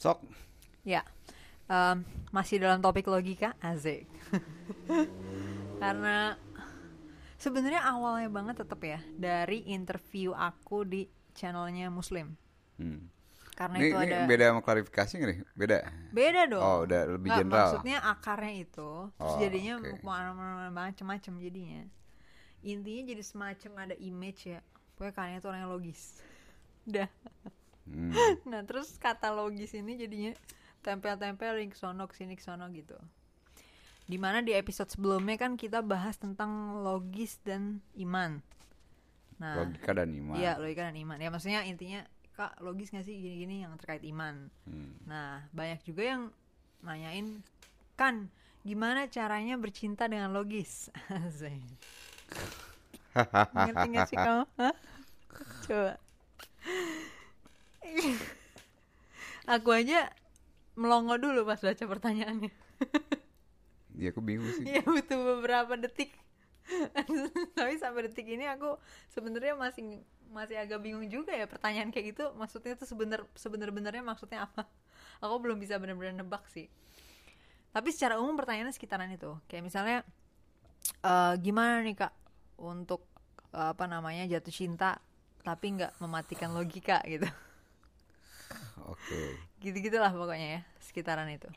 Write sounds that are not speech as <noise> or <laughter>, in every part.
Sok. Ya, Em, masih dalam topik logika, asik. <laughs> Karena sebenarnya awalnya banget tetap ya dari interview aku di channelnya Muslim. Hmm. Karena Ini, itu ini ada beda sama klarifikasi nggak nih? Beda. beda dong. Oh, udah lebih Nggak, general. Maksudnya akarnya itu, terus Oh, jadinya oke. macam-macam jadinya. Intinya jadi semacam ada image ya. Pokoknya kalian itu orang yang logis. <laughs> Udah. Hmm. Nah terus kata logis ini jadinya tempel-tempel ke sono sini sono gitu. Di mana di episode sebelumnya kan kita bahas tentang logis dan iman. Nah, Logika dan iman. iya logika dan iman. Ya maksudnya intinya kak logis gak sih gini-gini yang terkait iman. Hmm. Nah banyak juga yang nanyain kan gimana caranya bercinta dengan logis. <laughs> <laughs> Ngerti gak sih kamu? Hah? Coba. <laughs> Aku aja melongo dulu pas baca pertanyaannya. Iya, aku bingung sih. Iya butuh beberapa detik. <laughs> Tapi sampai detik ini aku sebenarnya masih masih agak bingung juga ya pertanyaan kayak gitu. Maksudnya tuh sebenar sebenar-benarnya maksudnya apa? Aku belum bisa benar-benar nebak sih. Tapi secara umum pertanyaannya sekitaran itu. Kayak misalnya eh, gimana nih kak untuk eh, apa namanya jatuh cinta tapi nggak mematikan logika gitu. Oke. Gitu-gitulah pokoknya ya sekitaran itu.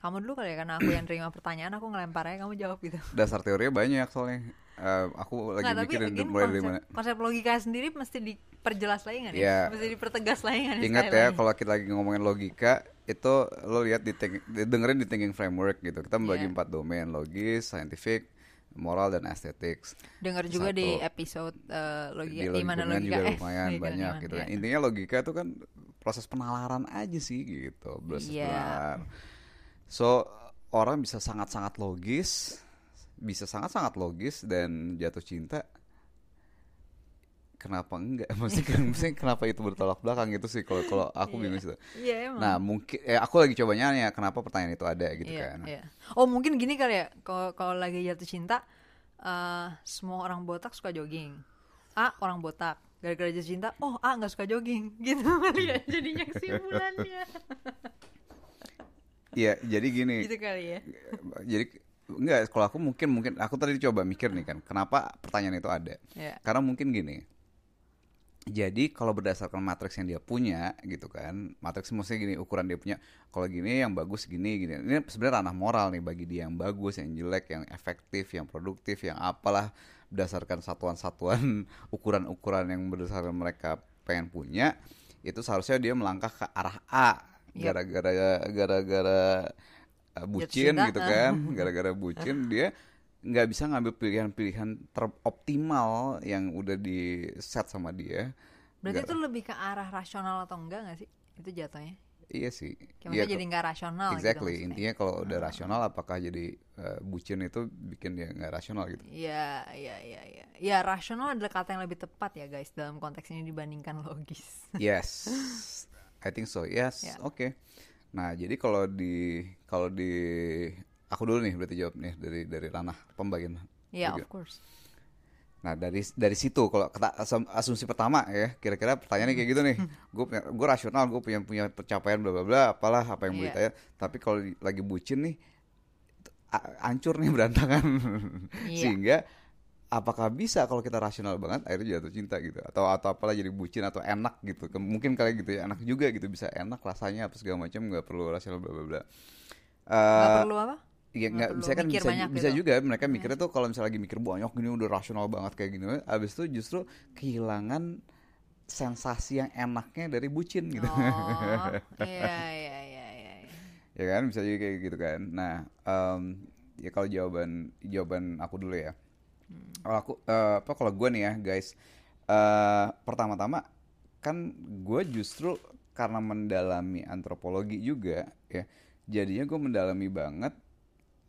Kamu dulu kali ya karena aku yang terima pertanyaan aku ngelempar aja kamu jawab gitu. Dasar teorinya banyak soalnya. Eh, aku lagi Nggak, tapi mikirin again, mulai dari konsep, mana. konsep logika sendiri mesti diperjelas lagi nih? Iya. Mesti dipertegas lagi nih? Ingat ya kalau kita lagi ngomongin logika itu lo lihat di think- dengerin di thinking framework gitu. Kita membagi Iya. empat domain, logis, scientific, moral dan aesthetics. Dengar juga di Satu. episode eh, logika di di mana logika juga <laughs> eh, lumayan dan banyak gitu kan. Intinya logika itu kan proses penalaran aja sih gitu, proses Iya. penalaran. So orang bisa sangat-sangat logis, bisa sangat-sangat logis dan jatuh cinta. Kenapa enggak? <laughs> Maksudnya, kan- maksudnya kenapa itu bertolak belakang gitu sih kalau kalau aku Iya. bingung sih. Iya emang. Nah mungkin eh, aku lagi coba nanya kenapa pertanyaan itu ada gitu iya, kan. iya. Oh mungkin gini kali ya, kalau kalau lagi jatuh cinta, eh semua orang botak suka jogging. A orang botak, gara-gara jatuh cinta, oh A nggak suka jogging, <laughs> gitu kali ya jadinya kesimpulannya. Iya jadi gini. gitu kali ya. jadi enggak kalau aku mungkin mungkin aku tadi coba mikir nih kan kenapa pertanyaan itu ada Iya. karena mungkin gini jadi kalau berdasarkan matriks yang dia punya gitu kan matriks maksudnya gini ukuran dia punya kalau gini yang bagus gini gini. Ini sebenarnya ranah moral nih bagi dia yang bagus yang jelek yang efektif yang produktif yang apalah berdasarkan satuan-satuan <laughs> ukuran-ukuran yang berdasarkan mereka pengen punya itu seharusnya dia melangkah ke arah A. Gara-gara gara-gara uh, bucin gitu ah. kan. <laughs> Gara-gara bucin dia nggak bisa ngambil pilihan-pilihan teroptimal yang udah di set sama dia Berarti Nggak- itu lebih ke arah rasional atau enggak nggak sih? Itu jatuhnya. iya sih Kayak Iya, jadi nggak rasional exactly gitu maksudnya. intinya kalau udah rasional apakah jadi uh, bucin itu bikin dia nggak rasional gitu Iya, iya, iya, iya. Ya, rasional adalah kata yang lebih tepat ya, guys, dalam konteks ini dibandingkan <laughs> logis. yes I think so yes Ya. oke nah jadi kalau di kalau di aku dulu nih berarti jawab nih dari dari ranah pembagian Iya, of course. Nah dari dari situ kalau kata asum- asumsi pertama ya kira-kira pertanyaannya kayak gitu nih, gue punya gue rasional gue punya punya pencapaian bla bla bla apalah apa yang mau Iya. ditanya, tapi kalau lagi bucin nih hancur nih <laughs> berantakan Iya. sehingga apakah bisa kalau kita rasional banget akhirnya jatuh cinta gitu atau atau apalah jadi bucin atau enak gitu mungkin kalian gitu ya enak juga gitu bisa enak rasanya apa segala macam nggak perlu rasional bla bla bla. Nggak Eh, perlu apa? Iya Nggak bisa kan bisa banyak bisa gitu. juga mereka mikirnya tuh kalau misalnya lagi mikir banyak gini udah rasional banget kayak gini abis itu justru kehilangan sensasi yang enaknya dari bucin gitu Oh, <laughs> iya, iya, iya, iya. iya. ya kan bisa jadi kayak gitu kan nah em, ya kalau jawaban jawaban aku dulu ya kalau aku eh, apa kalau gue nih ya guys eh pertama-tama kan gue justru karena mendalami antropologi juga ya jadinya gue mendalami banget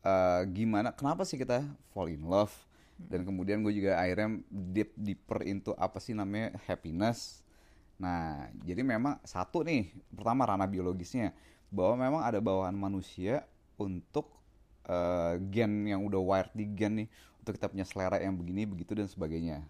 eh, gimana kenapa sih kita fall in love? Dan kemudian gue juga akhirnya deep deeper into apa sih namanya happiness. Nah jadi memang satu nih pertama ranah biologisnya bahwa memang ada bawaan manusia untuk eh, gen yang udah wired di gen nih untuk kita punya selera yang begini begitu dan sebagainya.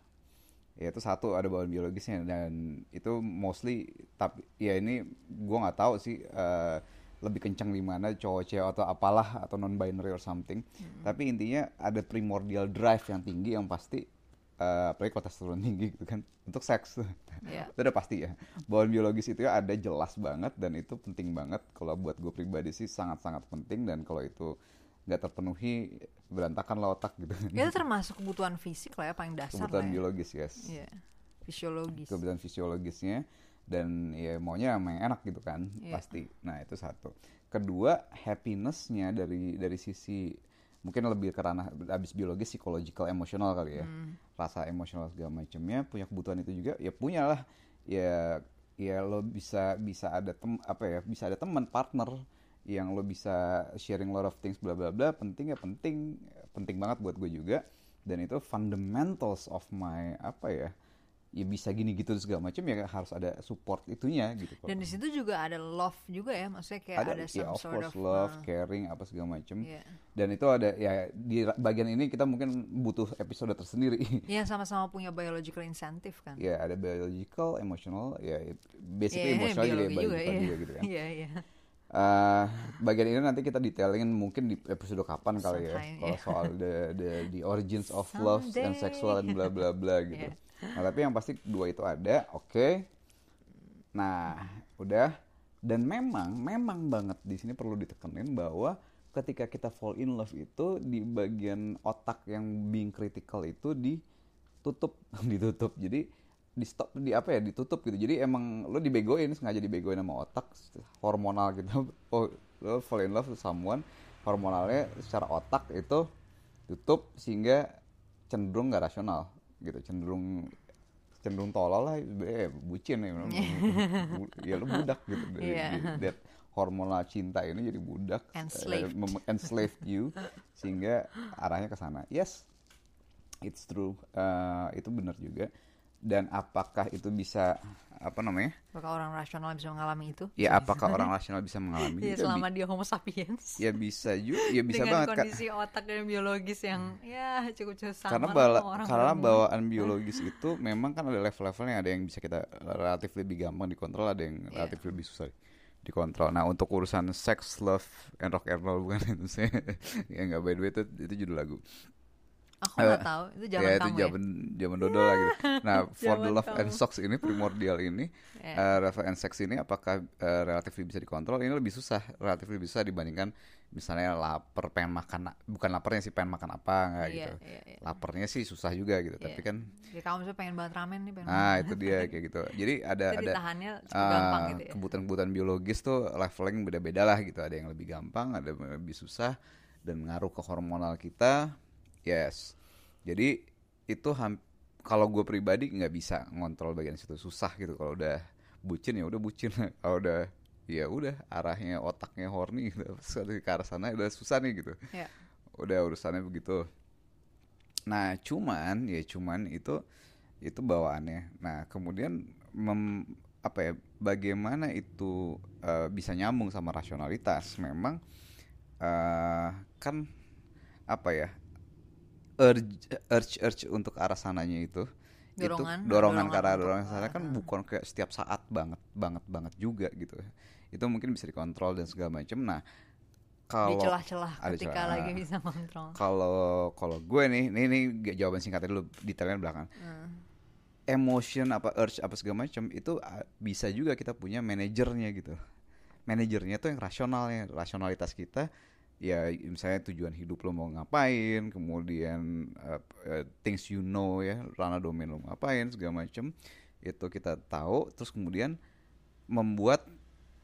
Ya itu satu ada bawaan biologisnya dan itu mostly tapi ya ini gua nggak tahu sih eh, lebih kencang di mana cowok cewek atau apalah atau non binary or something. Tapi intinya ada primordial drive yang tinggi yang pasti eh, apalagi kalau testosteron tinggi gitu kan untuk seks. <laughs> Iya. itu udah pasti ya. Bawaan biologis itu ya ada jelas banget dan itu penting banget. Kalau buat gue pribadi sih sangat sangat penting dan kalau itu nggak terpenuhi berantakan lah otak gitu. <laughs> Itu termasuk kebutuhan fisik lah ya paling dasar kebutuhan lah ya. biologis yes. Iya. fisiologis. Kebutuhan fisiologisnya dan ya maunya yang enak gitu kan Iya. pasti. Nah itu satu. Kedua happinessnya dari dari sisi mungkin lebih ke ranah abis biologis psikologikal emosional kali ya. Hmm. rasa emosional segala macamnya punya kebutuhan itu juga ya punya lah ya ya lo bisa bisa ada tem apa ya bisa ada teman partner yang lo bisa sharing lot of things bla bla bla. Penting ya penting penting banget buat gue juga. Dan itu fundamentals of my apa ya ya bisa gini gitu segala macam ya harus ada support itunya gitu dan di situ juga ada love juga ya maksudnya kayak ada, ada, some ya of sort course of love uh, caring apa segala macam Iya. dan itu ada ya di bagian ini kita mungkin butuh episode tersendiri Iya sama-sama punya biological incentive kan ya ada biological emotional ya it- basically Iya, emotional juga biologi ya juga, iya. juga gitu kan <laughs> iya iya Eh, bagian ini nanti kita detailingin mungkin di episode kapan kali ya Sometime, kalau iya. soal the the the origins of <laughs> love and Someday. sexual and bla bla bla gitu. Iya. Nah tapi yang pasti dua itu ada, oke. Nah udah. Dan memang memang banget di sini perlu ditekenin bahwa ketika kita fall in love itu di bagian otak yang being critical itu ditutup <laughs> ditutup. Jadi di stop di apa ya ditutup gitu. Jadi emang lo dibegoin sengaja dibegoin sama otak hormonal gitu. <laughs> Oh lo fall in love with someone hormonalnya secara otak itu tutup sehingga cenderung nggak rasional gitu cenderung cenderung tolol lah eh, bucin ya <laughs> ya lo budak gitu. Dari di- that hormonal cinta ini jadi budak eh, Enslaved. mem- enslaved you sehingga arahnya ke sana. Yes it's true. Eh, itu benar juga dan apakah itu bisa apa namanya? Apakah orang rasional bisa mengalami itu? Ya apakah orang rasional bisa mengalami <laughs> ya Ya, selama dia homo sapiens. Ya bisa juga ya bisa dengan banget Kak. kondisi otak dan biologis yang ya cukup sama karena bala- orang karena berumur. bawaan biologis itu memang kan ada level-levelnya ada yang bisa kita relatif lebih gampang dikontrol ada yang Iya. relatif lebih susah dikontrol. Nah untuk urusan sex love and rock and roll <laughs> bukan itu saya ya nggak by the way itu itu judul lagu aku nggak Eh, tahu itu zaman ya itu kamu zaman zaman dodol lah gitu. <laughs> Nah, for the love and kamu. socks ini primordial ini, Ya. eh, love and sex ini apakah eh, relatif bisa dikontrol? Ini lebih susah, relatif lebih susah dibandingkan misalnya lapar pengen makan bukan laparnya sih pengen makan apa nggak Iya, gitu. iya, iya. Laparnya sih susah juga gitu, Iya. tapi kan ya kamu misalnya pengen banget ramen nih pengen ah itu dia kayak gitu. Jadi ada Itu ada gampang gitu ya kebutuhan-kebutuhan biologis tuh leveling beda-beda lah gitu. Ada yang lebih gampang, ada yang lebih susah dan ngaruh ke hormonal kita. Yes. Jadi itu kalau gue pribadi nggak bisa ngontrol bagian situ. Susah gitu. Kalau udah bucin ya udah bucin. <laughs> Kalau udah ya udah arahnya otaknya horny gitu. Ke arah sana udah susah nih gitu. Ya. Udah urusannya begitu. Nah cuman ya cuman itu itu bawaannya. Nah kemudian mem, apa ya bagaimana itu eh, bisa nyambung sama rasionalitas? Memang eh, kan apa ya urge urge urge untuk arah sananya itu Dorongan, itu dorongan ke arah dorongan dorongan sana kan bukan kayak setiap saat banget banget banget juga gitu itu mungkin bisa dikontrol dan segala macam nah di kalau celah-celah ada ketika celah. lagi bisa kontrol kalau kalau gue nih, ini, ini jawaban singkatnya dulu, detailnya belakang. Hmm. Emotion apa urge apa segala macam itu bisa juga kita punya manajernya gitu. Manajernya tuh yang rasionalnya, rasionalitas kita ya misalnya tujuan hidup lo mau ngapain, kemudian uh, uh, things you know ya, ranah domain lo mau ngapain segala macam itu kita tahu, terus kemudian membuat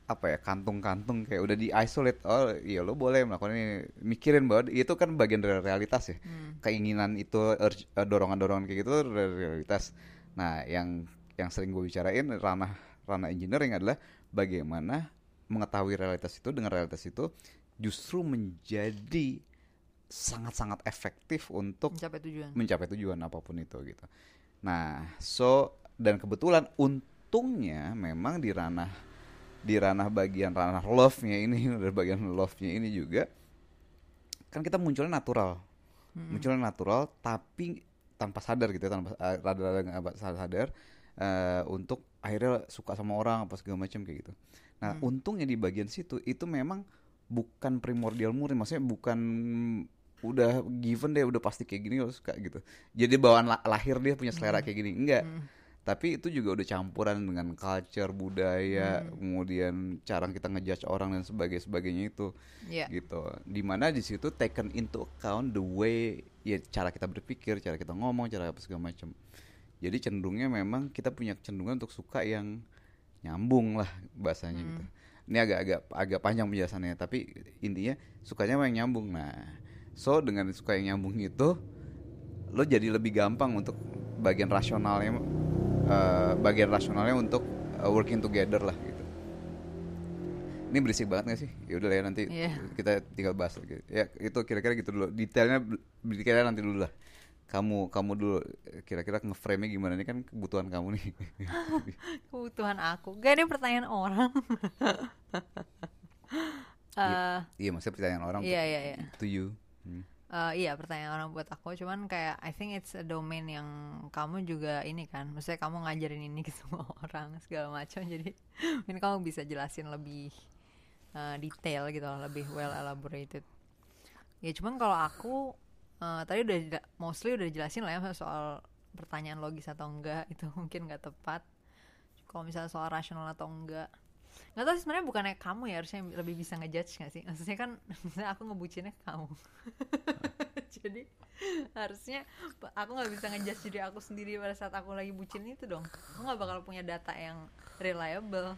apa ya kantung-kantung kayak udah di isolate oh iya lo boleh melakukan ini. Mikirin bahwa itu kan bagian dari realitas ya. Hmm. keinginan itu eh, dorongan-dorongan kayak gitu dari realitas. Nah yang yang sering gue bicarain ranah ranah engineering adalah bagaimana mengetahui realitas itu dengan realitas itu justru menjadi sangat-sangat efektif untuk mencapai tujuan mencapai tujuan apa pun itu gitu. Nah, so dan kebetulan untungnya memang di ranah di ranah bagian ranah love-nya ini <laughs> dari bagian love-nya ini juga kan kita munculnya natural. Munculnya natural tapi tanpa sadar gitu ya, tanpa uh, rada-rada nggak sadar uh, untuk akhirnya suka sama orang apa segala macam kayak gitu. Nah Hmm. untungnya di bagian situ itu memang bukan primordial murni, maksudnya bukan udah given deh udah pasti kayak gini lo suka gitu. Jadi bawaan la- lahir dia punya selera kayak gini enggak. Hmm. Tapi itu juga udah campuran dengan culture, budaya, kemudian cara kita ngejudge orang dan sebagainya sebagainya itu Iya. gitu. Di mana di situ taken into account the way ya cara kita berpikir, cara kita ngomong, cara apa segala macam. Jadi cenderungnya memang kita punya cenderungan untuk suka yang nyambung lah bahasanya gitu. Ini agak-agak agak panjang penjelasannya, tapi intinya sukanya yang nyambung. Nah, so dengan suka yang nyambung itu lo jadi lebih gampang untuk bagian rasionalnya eh, bagian rasionalnya untuk eh, working together lah gitu. Ini berisik banget gak sih? Ya udah lah ya nanti Iya. kita tinggal bahas lagi. Ya itu kira-kira gitu dulu. Detailnya detailnya nanti dulu lah. Kamu kamu dulu kira-kira ngeframe-nya gimana ini kan kebutuhan kamu nih. <laughs> Kebutuhan aku. Gak ada pertanyaan orang. <laughs> Eh, iya maksudnya pertanyaan orang Iya, iya, iya. to you. Hmm. Eh, iya pertanyaan orang buat aku cuman kayak I think it's a domain yang kamu juga ini kan maksudnya kamu ngajarin ini ke semua <laughs> orang segala macam jadi mungkin kamu bisa jelasin lebih eh, detail gitu lebih well elaborated ya cuman kalau aku eh, tadi udah mostly udah dijelasin lah ya soal pertanyaan logis atau enggak itu <laughs> mungkin nggak tepat. Kalau misalnya soal rasional atau enggak. Nggak tahu sih sebenarnya bukannya kamu ya harusnya lebih bisa ngejudge nggak sih? Maksudnya kan <laughs> aku ngebucinnya kamu. <laughs> Jadi harusnya aku nggak bisa ngejudge diri aku sendiri pada saat aku lagi bucin itu dong. Aku nggak bakal punya data yang reliable.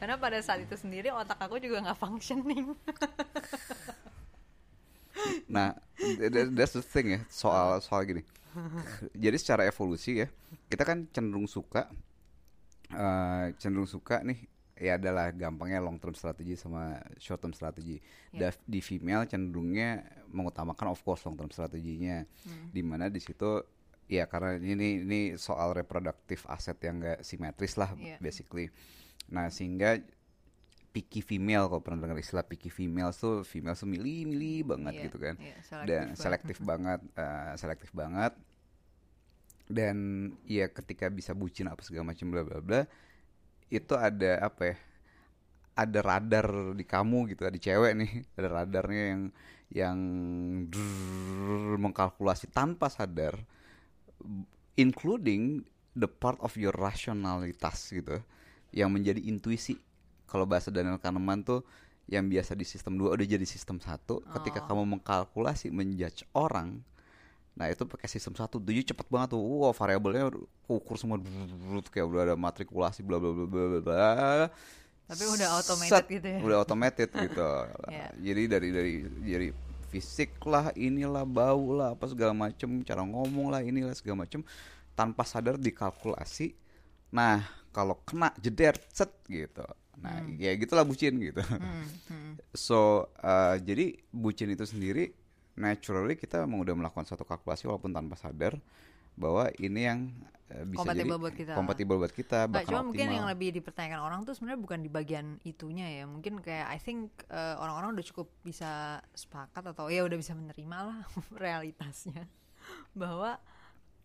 Karena pada saat itu sendiri otak aku juga nggak functioning Nah, that- that's the thing ya soal soal gini. Jadi secara evolusi ya, kita kan cenderung suka eh, cenderung suka nih ya adalah gampangnya long term strategi sama short term strategi. Ya. Da- Di female cenderungnya mengutamakan of course long term strateginya. Di mana di situ ya karena ini ini soal reproduktif aset yang enggak simetris lah Iya. basically. Nah, sehingga picky female kalau pernah dengar istilah picky female tuh female tuh milih-milih banget Iya, gitu kan. iya, dan selektif banget. selektif banget eh, selektif banget. Dan ya ketika bisa bucin apa segala macam bla bla bla itu ada apa ya ada radar di kamu gitu ada cewek nih <laughs> ada radarnya yang yang drrrr mengkalkulasi tanpa sadar including the part of your rationalitas gitu yang menjadi intuisi kalau bahasa Daniel Kahneman tuh yang biasa di sistem 2 udah jadi sistem satu ketika Oh. kamu mengkalkulasi menjudge orang nah itu pakai sistem satu tujuh cepet banget tuh wow variabelnya ukur semua kayak udah ada matrikulasi bla bla bla bla bla Tapi udah automated Set, gitu ya. udah automated gitu Iya. jadi dari dari dari fisik lah inilah bau lah apa segala macem cara ngomong lah inilah segala macem tanpa sadar dikalkulasi nah kalau kena jeder set gitu nah ya gitulah bucin gitu Hmm, <laughs> hmm. so uh, jadi bucin itu sendiri naturally kita memang udah melakukan suatu kalkulasi walaupun tanpa sadar bahwa ini yang uh, bisa Kompatibel jadi buat kita. kompatibel buat kita Nggak, bahkan cuma mungkin yang lebih dipertanyakan orang tuh sebenarnya bukan di bagian itunya ya. Mungkin kayak I think eh, orang-orang udah cukup bisa sepakat atau ya udah bisa menerima lah <laughs> realitasnya bahwa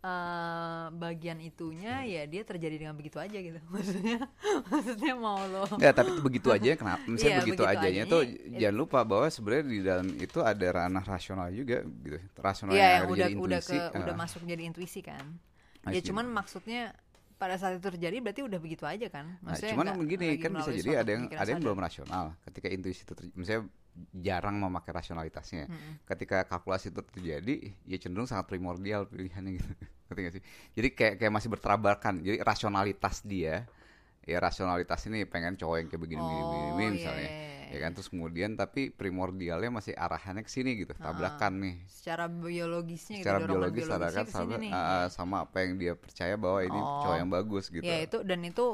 eh, bagian itunya ya dia terjadi dengan begitu aja gitu. <laughs> Maksudnya maksudnya mau lo Nggak, tapi itu begitu aja kenapa? <laughs> Misalnya Iya, begitu, begitu ajanya ajanya, tuh it- jangan lupa bahwa sebenarnya di dalam itu ada ranah rasional juga gitu. Rasional Iya, yang yang udah jadi udah intuisi. ke udah ah. masuk jadi intuisi kan. Ya cuman maksudnya pada saat itu terjadi berarti udah begitu aja kan. Nah, Maksudnya cuman nggak begini kan bisa jadi ada yang ada yang belum rasional ketika intuisi itu terjadi. Misalnya jarang memakai rasionalitasnya. Mm-mm. Ketika kalkulasi itu terjadi, ya cenderung sangat primordial pilihannya gitu. <laughs> Ngerti sih? Jadi kayak kayak masih berterabarkan. Jadi rasionalitas dia ya rasionalitas ini pengen cowok yang kayak begini begini, begini, Oh, begini iya, misalnya. iya, iya. Ya kan terus kemudian tapi primordialnya masih arahannya ke sini gitu, tabrakan nih. secara biologisnya secara gitu, biologis ke sama, nih. ah, sama apa yang dia percaya bahwa ini Oh. cowok yang bagus gitu. Ya itu dan itu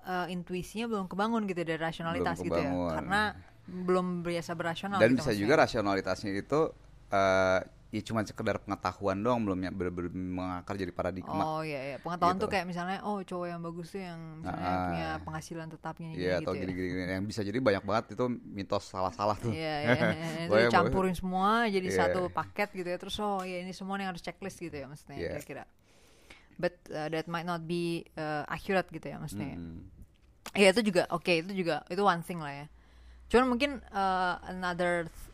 eh, intuisinya belum kebangun gitu dari rasionalitas gitu ya. Karena belum biasa berasional Dan gitu bisa maksudnya. juga rasionalitasnya itu eh, ya cuma sekedar pengetahuan doang belum ya bener-bener mengakar jadi paradigma Oh iya iya, pengetahuan Gitu. tuh kayak misalnya oh cowok yang bagus tuh yang misalnya Ah. punya penghasilan tetapnya gini Iya gitu atau ya. gini-gini yang bisa jadi banyak banget itu mitos salah-salah tuh. Iya, iya, <laughs> iya, itu dicampurin semua jadi Iya. satu paket gitu ya. Terus oh ya ini semua yang harus checklist gitu ya maksudnya Iya. kira-kira. But uh, that might not be uh, accurate gitu ya maksudnya. Mm-mm. Ya itu juga oke itu juga itu one thing lah ya. Cuman mungkin uh, another th-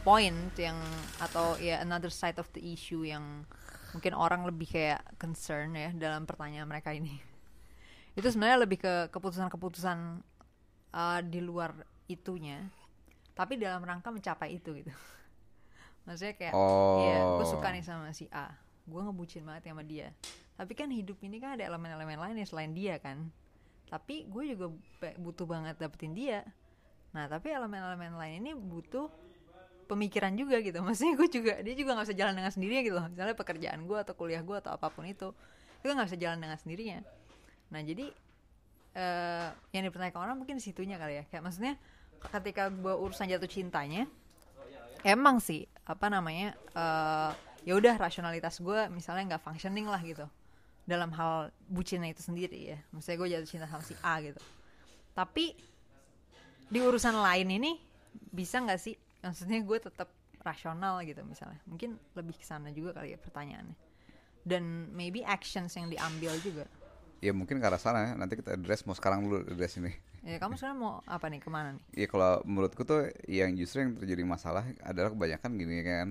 point yang atau ya another side of the issue yang mungkin orang lebih kayak concern ya dalam pertanyaan mereka ini. <laughs> Itu sebenarnya lebih ke keputusan-keputusan uh, di luar itunya, tapi dalam rangka mencapai itu gitu. <laughs> Maksudnya kayak, Oh. ya gue suka nih sama si A, gue ngebucin banget sama dia. Tapi kan hidup ini kan ada elemen-elemen lain ya selain dia kan. Tapi gue juga butuh banget dapetin dia. Nah tapi elemen-elemen lain ini butuh pemikiran juga gitu. <laughs> Maksudnya gue juga dia juga nggak bisa jalan dengan sendirinya gitu. loh. Misalnya pekerjaan gue atau kuliah gue atau apa pun itu, itu nggak bisa jalan dengan sendirinya. Nah jadi eh yang dipertanyakan orang mungkin situnya kali ya. Kayak maksudnya ketika gue urusan jatuh cintanya, emang sih apa namanya eh ya udah rasionalitas gue misalnya nggak functioning lah gitu dalam hal bucinnya itu sendiri ya. Maksudnya gue jatuh cinta sama si A gitu. Tapi di urusan lain ini bisa nggak sih? Maksudnya gue tetap rasional gitu misalnya. Mungkin lebih ke sana juga kali ya pertanyaannya. Dan maybe actions yang diambil juga. Ya mungkin ke arah sana ya. Nanti kita address mau sekarang dulu address ini. Ya kamu sekarang mau apa nih ke mana nih? Ya kalau menurutku tuh yang justru yang terjadi masalah adalah kebanyakan gini kan.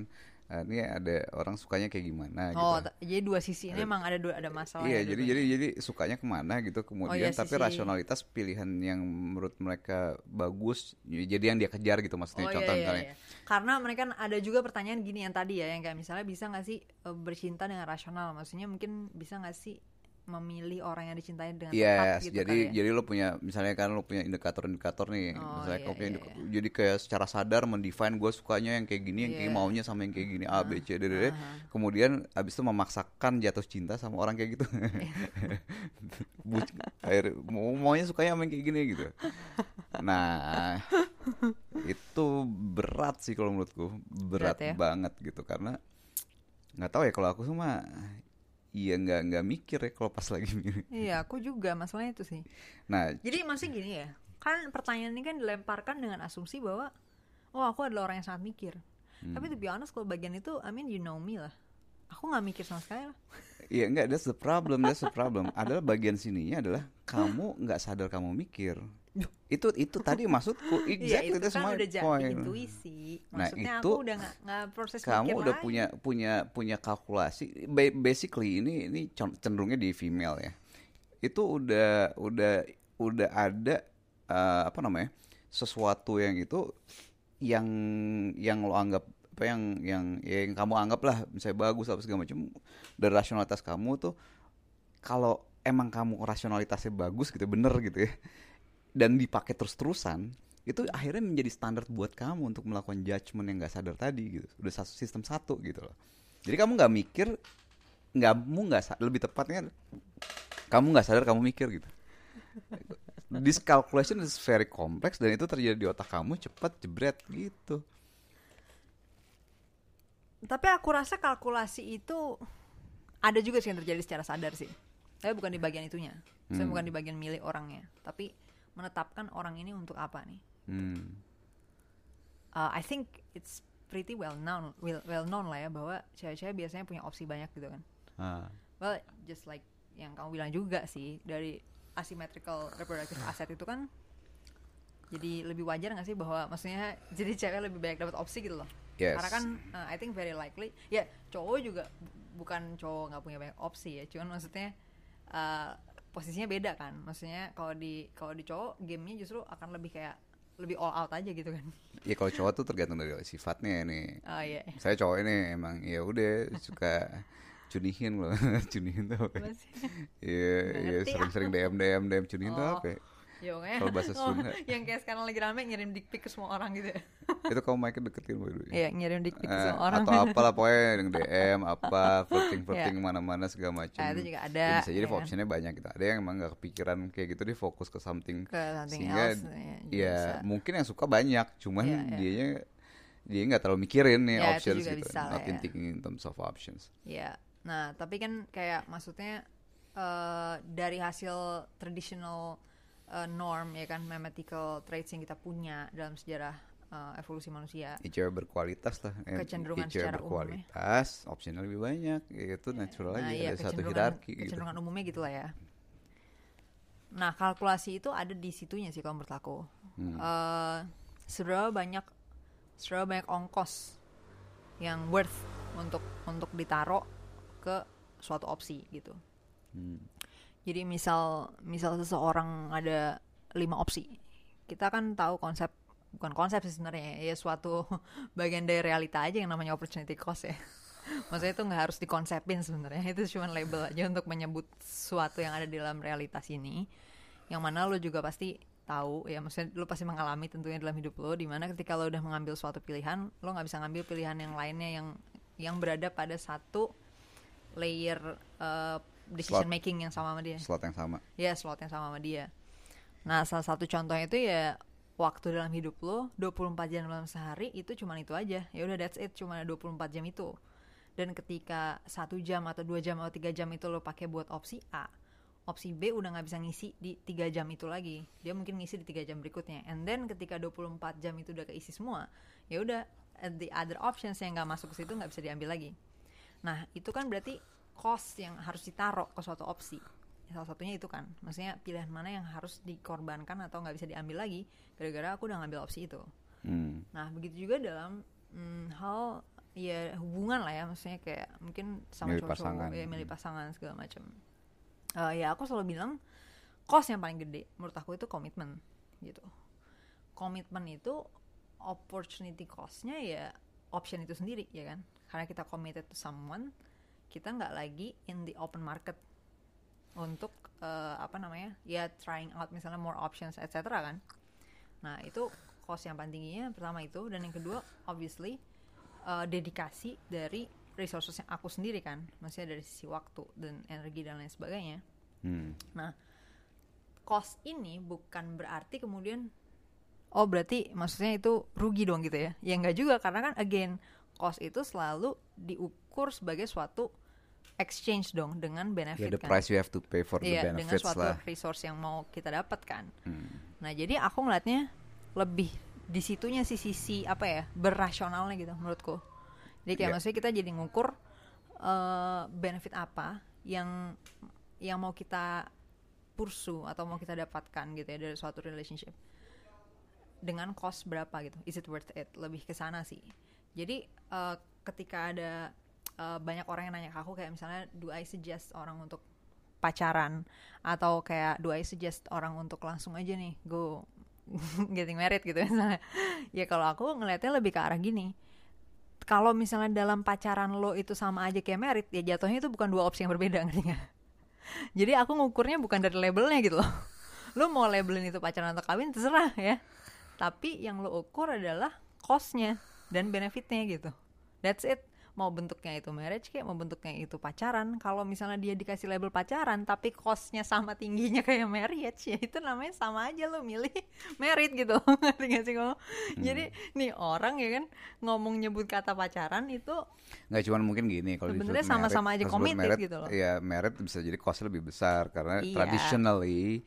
Ini ada orang sukanya kayak gimana Oh, gitu. jadi dua sisi ini emang ada dua ada masalah. Iya, ya jadi dua-duanya. jadi jadi sukanya ke mana gitu kemudian iya, tapi sisi- rasionalitas pilihan yang menurut mereka bagus jadi yang dia kejar gitu maksudnya Oh, contoh iya, iya, misalnya iya. Karena mereka kan ada juga pertanyaan gini yang tadi ya, yang kayak misalnya bisa nggak sih eh, bercinta dengan rasional? Maksudnya mungkin bisa nggak sih memilih orang yang dicintai dengan tepat Yes, gitu jadi ya? jadi lo punya misalnya kan lo punya indikator-indikator nih, Oh, misalnya iya, punya iya, jadi kayak secara sadar mendefine gue sukanya yang kayak gini, yang kayak Iya. maunya sama yang kayak gini A B C D D, D. Aha. kemudian abis itu memaksakan jatuh cinta sama orang kayak gitu, <laughs> akhir mau maunya sukanya sama yang kayak gini gitu. Nah itu berat sih kalau menurutku berat, Berat ya? banget gitu karena nggak tahu ya kalau aku sama iya nggak nggak mikir ya kalau pas <laughs> lagi milih. Iya, aku juga masalahnya itu sih. Nah Jadi maksudnya gini ya, kan pertanyaan ini kan dilemparkan dengan asumsi bahwa oh aku adalah orang yang sangat mikir. Hmm. Tapi to be honest kalau bagian itu, I mean you know me lah. Aku nggak mikir sama sekali lah. Iya enggak, that's the problem, that's the problem. adalah bagian sininya adalah kamu nggak sadar kamu mikir. Itu itu tadi maksudku <laughs> Iya exactly itu that's kan udah point. intuisi. Nah, Maksudnya itu aku udah nggak proses Kamu udah lagi. punya punya punya kalkulasi. Ba- Basically ini ini cenderungnya di female ya. Itu udah udah udah ada eh, apa namanya? sesuatu yang itu yang yang lo anggap apa yang yang yang kamu anggap lah misalnya bagus apa segala macam dari rasionalitas kamu tuh kalau emang kamu rasionalitasnya bagus gitu bener gitu ya dan dipakai terus-terusan itu akhirnya menjadi standar buat kamu untuk melakukan judgement yang nggak sadar tadi gitu. Udah satu sistem satu gitu loh. Jadi kamu nggak mikir nggak kamu nggak lebih tepatnya kamu nggak sadar kamu mikir gitu. This calculation is very complex dan itu terjadi di otak kamu cepat jebret gitu Tapi aku rasa kalkulasi itu ada juga sih yang terjadi secara sadar sih. Tapi bukan di bagian itunya. Saya Hmm. bukan di bagian milih orangnya, tapi menetapkan orang ini untuk apa nih. hmm. Uh, I think it's pretty well known, well, well known lah ya bahwa cewek-cewek biasanya punya opsi banyak gitu kan. Ah. Well, just like yang kamu bilang juga sih dari asymmetrical reproductive asset itu kan jadi lebih wajar nggak sih bahwa maksudnya <laughs> jadi cewek lebih banyak dapat opsi gitu loh. Yes. Karena kan uh, I think very likely ya cowok juga bu- bukan cowok nggak punya banyak opsi ya, cuman maksudnya uh, posisinya beda kan. Maksudnya kalau di kalau di cowok gamenya justru akan lebih kayak lebih all out aja gitu kan. ya kalau cowok tuh tergantung dari sifatnya nih Oh iya. saya cowok ini emang ya udah suka cunihin loh <laughs> cunihin tuh apa ya? Iya, iya sering-sering DM DM DM cunihin tuh Oh. apa? Ya? Ya pokoknya Kalau bahasa <laughs> oh, Sunda. yang kayak sekarang lagi rame ngirim dick pic ke semua orang gitu ya. <laughs> Itu kamu mic deketin boy dulu. Iya, ngirim dick pic ke Eh, semua orang. atau apalah <laughs> pokoknya yang DM apa flirting flirting Iya. mana-mana segala macam. Ah, itu juga ada, Ya, bisa jadi ya kan? optionnya banyak gitu. Ada yang emang nggak kepikiran kayak gitu dia fokus ke something. Ke something Sehingga else, ya, juga ya bisa. mungkin yang suka banyak, cuman Iya, iya. dianya jadi nggak terlalu mikirin nih Ya, itu options gitu bisa not in ya. thinking in terms of options Ya, nah tapi kan kayak maksudnya eh, dari hasil traditional eh, norm ya kan mathematical traits yang kita punya dalam sejarah eh, evolusi manusia. hijau berkualitas lah Eh, Kecenderungan hijau secara umum ya. berkualitas optionnya lebih banyak ya itu natural Nah, aja iya ada satu kecenderungan hierarki gitu kecenderungan umumnya gitulah ya. Nah, kalkulasi itu ada di situnya sih kalau menurut aku. Hmm. Eh, seberapa banyak seberapa banyak ongkos yang worth untuk untuk ditaruh ke suatu opsi gitu. Hmm. Jadi misal misal seseorang ada lima opsi, kita kan tahu konsep bukan konsep sih sebenarnya ya suatu <laughs> bagian dari realita aja yang namanya opportunity cost ya. <laughs> Maksudnya itu nggak harus dikonsepin sebenarnya itu cuma label aja untuk menyebut sesuatu yang ada di dalam realitas ini. Yang mana lo juga pasti tahu ya maksudnya lo pasti mengalami tentunya dalam hidup lo di mana ketika lo udah mengambil suatu pilihan lo nggak bisa ngambil pilihan yang lainnya yang yang berada pada satu layer uh, decision Slot. making yang sama sama dia. Slot yang sama. Ya slot yang sama sama dia. Nah salah satu contohnya itu ya waktu dalam hidup lo 24 jam dalam sehari itu cuma itu aja. Ya udah that's it cuma 24 jam itu. Dan ketika satu jam atau dua jam atau tiga jam itu lo pakai buat opsi A opsi B udah nggak bisa ngisi di tiga jam itu lagi. Dia mungkin ngisi di tiga jam berikutnya. And then ketika 24 jam itu udah keisi semua ya udah the other options yang nggak masuk ke situ nggak bisa diambil lagi. Nah itu kan berarti cost yang harus ditaruh ke suatu opsi. Salah satunya itu kan. Maksudnya pilihan mana yang harus dikorbankan atau nggak bisa diambil lagi gara-gara aku udah ngambil opsi itu. Hmm. nah begitu juga dalam mm, hal ya hubungan lah ya. Maksudnya kayak mungkin sama Milih cowok-cowok pasangan. ya milih pasangan segala macam Eh, ya aku selalu bilang cost yang paling gede. Menurut aku itu komitmen gitu. Komitmen itu opportunity costnya ya option itu sendiri ya kan? Karena kita committed to someone kita nggak lagi in the open market untuk eh, apa namanya ya trying out misalnya more options etc kan nah itu cost yang paling tingginya pertama itu dan yang kedua obviously eh, dedikasi dari resources yang aku sendiri kan maksudnya dari sisi waktu dan energi dan lain sebagainya Hmm. Nah, cost ini bukan berarti kemudian oh berarti maksudnya itu rugi dong gitu ya. Ya enggak juga karena kan again cost itu selalu diukur sebagai suatu exchange dong dengan benefit the kan. price you have to pay for the Iya, dengan benefits suatu lah resource yang mau kita dapatkan. Hmm. Nah, jadi aku ngeliatnya lebih di situnya sih sisi apa ya berrasionalnya gitu menurutku. Jadi kayak Iya. maksudnya kita jadi ngukur eh, benefit apa yang yang mau kita pursue atau mau kita dapatkan gitu ya dari suatu relationship dengan cost berapa gitu. Is it worth it? Lebih ke sana sih. Jadi eh, ketika ada eh, banyak orang yang nanya ke aku kayak misalnya do I suggest orang untuk pacaran atau kayak do I suggest orang untuk langsung aja nih go <laughs> getting married gitu misalnya. <laughs> Ya kalau aku ngelihatnya lebih ke arah gini. Kalau misalnya dalam pacaran lo itu sama aja kayak merit, ya jatuhnya itu bukan dua opsi yang berbeda <laughs> ngerti? Jadi aku ngukurnya bukan dari labelnya gitu loh. Lo mau labelin itu pacaran atau kawin terserah ya. Tapi yang lo ukur adalah costnya dan benefitnya gitu. That's it. Mau bentuknya itu marriage kayak mau bentuknya itu pacaran. Kalau misalnya dia dikasih label pacaran tapi costnya sama tingginya kayak marriage ya itu namanya sama aja lo milih <laughs> merit gitu. <laughs> Ngerti gak sih kamu? Jadi nih orang ya kan ngomong nyebut kata pacaran itu nggak cuman mungkin gini kalau Sebenarnya sama-sama aja kalau committed gitu loh. ya merit bisa jadi costnya lebih besar karena Iya. traditionally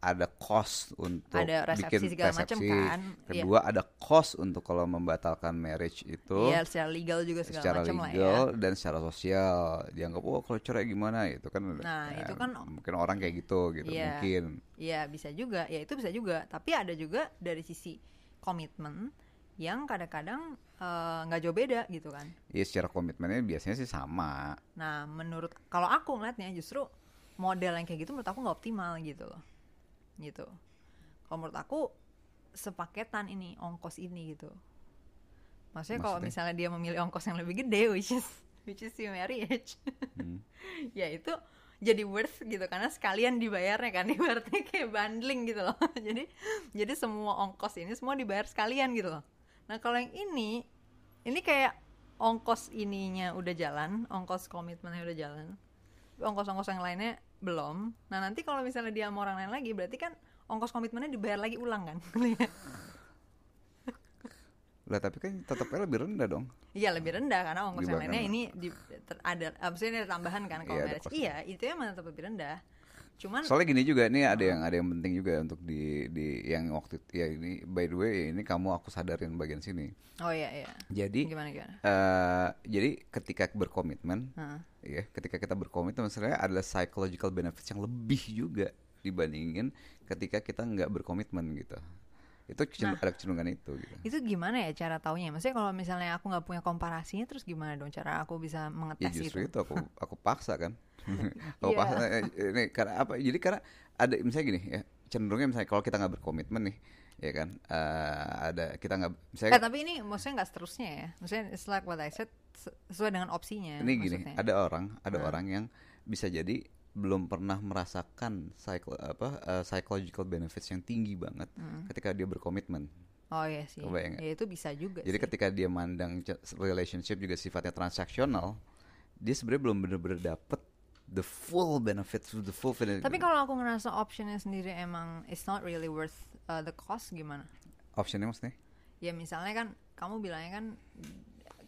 ada cost untuk Ada resepsi bikin segala macam resepsi. kan. Iya. kedua ada cost untuk kalau membatalkan marriage itu ya secara legal juga segala secara macam lah ya. legal dan secara sosial dianggap oh kalau cerai gimana itu kan Nah, ya, itu kan- mungkin orang kayak gitu gitu Iya. mungkin Ya bisa juga, ya itu bisa juga. Tapi ada juga dari sisi komitmen yang kadang-kadang eh, nggak jauh beda gitu kan. ya secara komitmennya biasanya sih sama Nah menurut kalau aku ngeliatnya justru model yang kayak gitu menurut aku nggak optimal gitu loh, gitu. Kalau menurut aku sepaketan ini ongkos ini gitu. Maksudnya kalau Maksudnya? misalnya dia memilih ongkos yang lebih gede, which is which is your marriage, Hmm. <laughs> ya itu jadi worth gitu karena sekalian dibayarnya kan <laughs> ibaratnya kayak bundling gitu loh <laughs> jadi jadi semua ongkos ini semua dibayar sekalian gitu loh nah kalau yang ini ini kayak ongkos ininya udah jalan ongkos komitmennya udah jalan ongkos-ongkos yang lainnya belum nah nanti kalau misalnya dia sama orang lain lagi berarti kan ongkos komitmennya dibayar lagi ulang kan <laughs> Lah tapi kan tetapnya lebih rendah dong. Iya lebih rendah karena ongkos yang lainnya ini di, ter- ada, ini ada tambahan kan kalau Iya, marriage. Iya itu emang tetap lebih rendah. Cuman Soalnya gini juga nih ada yang ada yang penting juga untuk di di yang waktu ya ini by the way ini kamu aku sadarin bagian sini. oh iya iya. Jadi Gimana gimana? eh jadi ketika berkomitmen Heeh. ya ketika kita berkomitmen sebenarnya adalah psychological benefits yang lebih juga dibandingin ketika kita nggak berkomitmen gitu. Itu Nah. ada kecenderungan itu gitu. Itu gimana ya cara taunya? Maksudnya kalau misalnya aku nggak punya komparasinya terus gimana dong cara aku bisa Ya mengetes justru gitu? itu aku <laughs> aku paksa kan. <laughs> aku Iya. paksa eh, ini karena apa? Jadi karena ada misalnya gini ya cenderungnya misalnya kalau kita nggak berkomitmen nih ya kan eh, ada kita nggak misalnya Eh tapi ini maksudnya nggak seterusnya ya. Maksudnya it's like what I said se- sesuai dengan opsinya. ini gini maksudnya. ada orang ada Nah. orang yang bisa jadi belum pernah merasakan psycho, apa eh, psychological benefits yang tinggi banget Hmm. ketika dia berkomitmen. Oh iya sih. Kebayang? Ya itu bisa juga Jadi sih. ketika dia mandang relationship juga sifatnya transaksional, dia sebenarnya belum bener-bener dapet the full benefits, the full benefit. Tapi kalau aku ngerasa optionnya sendiri emang it's not really worth uh, the cost gimana? optionnya maksudnya? Ya misalnya kan kamu bilangnya kan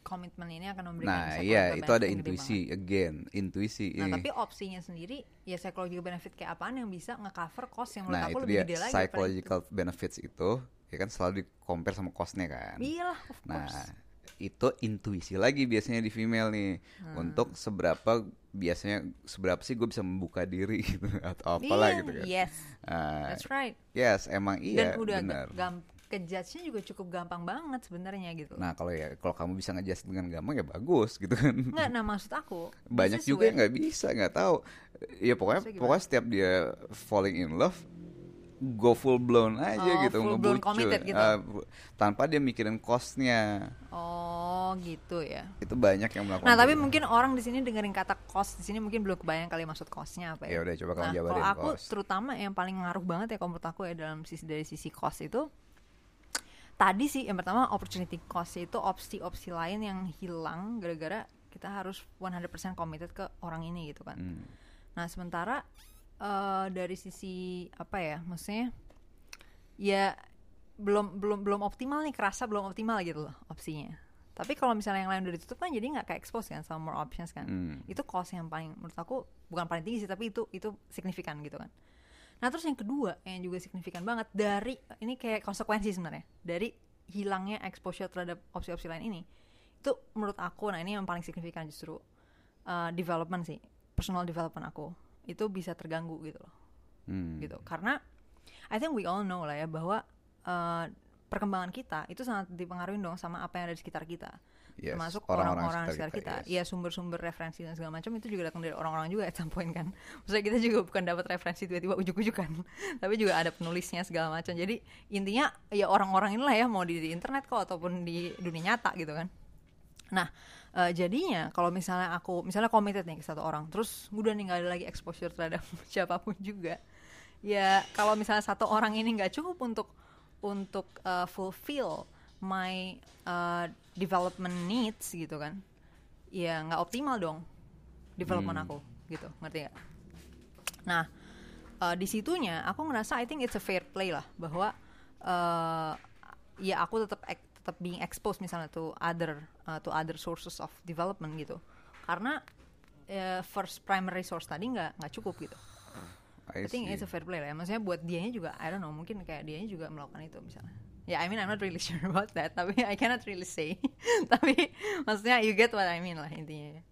komitmen ini akan memberikan Nah, psychological iya itu ada intuisi again, intuisi. Nah, ini. tapi opsinya sendiri ya psychological benefit kayak apaan yang bisa nge-cover cost yang menurut Nah, aku itu lebih dia gede lagi daripada itu. psychological benefits itu ya kan selalu di compare sama costnya kan. Iya of Nah, course. itu intuisi lagi biasanya di female nih Hmm. untuk seberapa biasanya seberapa sih gue bisa membuka diri gitu atau apalah Iya, gitu kan. Yes, Ah, that's right. yes, emang iya Dan udah benar. Gam kejudge-nya juga cukup gampang banget sebenarnya gitu. Nah kalau ya kalau kamu bisa ngejudge dengan gampang ya bagus gitu kan. Nggak, nah maksud aku <laughs> Banyak juga yang nggak bisa nggak tahu. Ya pokoknya pokoknya setiap dia falling in love go full blown aja Oh, gitu full blown committed gitu. Bu- tanpa dia mikirin costnya Oh gitu ya. itu banyak yang melakukan Nah tapi gitu. mungkin orang di sini dengerin kata cost di sini mungkin belum kebayang kali maksud costnya apa ya ya. udah coba kamu Nah jabarin kalau aku cost. terutama yang paling ngaruh banget ya kalau menurut aku ya dalam sisi dari sisi cost itu tadi sih yang pertama opportunity cost itu opsi-opsi lain yang hilang gara-gara kita harus 100% committed ke orang ini gitu kan. Hmm. Nah sementara eh, dari sisi apa ya, maksudnya ya belum belum belum optimal nih, kerasa belum optimal gitu loh opsinya. Tapi kalau misalnya yang lain udah ditutup kan jadi nggak kayak expose kan sama more options kan. Hmm. Itu cost yang paling menurut aku bukan paling tinggi sih, tapi itu itu signifikan gitu kan. Nah terus yang kedua yang juga signifikan banget dari ini kayak konsekuensi sebenarnya dari hilangnya exposure terhadap opsi-opsi lain ini itu menurut aku nah ini yang paling signifikan justru uh, development sih personal development aku itu bisa terganggu gitu loh Hmm. gitu karena I think we all know lah ya bahwa uh, perkembangan kita itu sangat dipengaruhi dong sama apa yang ada di sekitar kita Yes, termasuk orang-orang di sekitar kita, yes. ya sumber-sumber referensi dan segala macam itu juga datang dari orang-orang juga at some point kan. Maksudnya kita juga bukan dapat referensi tiba-tiba ujuk-ujuk kan <laughs> tapi juga ada penulisnya segala macam. Jadi intinya ya orang-orang inilah ya mau di, di internet kok ataupun di dunia nyata gitu kan. Nah eh, jadinya kalau misalnya aku misalnya committed nih ke satu orang terus udah nih nggak ada lagi exposure terhadap <laughs> siapa pun juga ya kalau misalnya satu orang ini nggak cukup untuk untuk uh, fulfill my uh, development needs gitu kan ya nggak optimal dong development Hmm. aku gitu ngerti nggak nah uh, di situnya aku ngerasa I think it's a fair play lah bahwa uh, ya aku tetap tetap being exposed misalnya to other uh, to other sources of development gitu karena uh, first primary source tadi nggak nggak cukup gitu I I think see. it's a fair play lah ya. Maksudnya buat dianya juga, I don't know, mungkin kayak dianya juga melakukan itu misalnya. Ya, I mean I'm not really <laughs> sure about that, tapi I cannot really say. <laughs> tapi maksudnya you get what I mean lah intinya.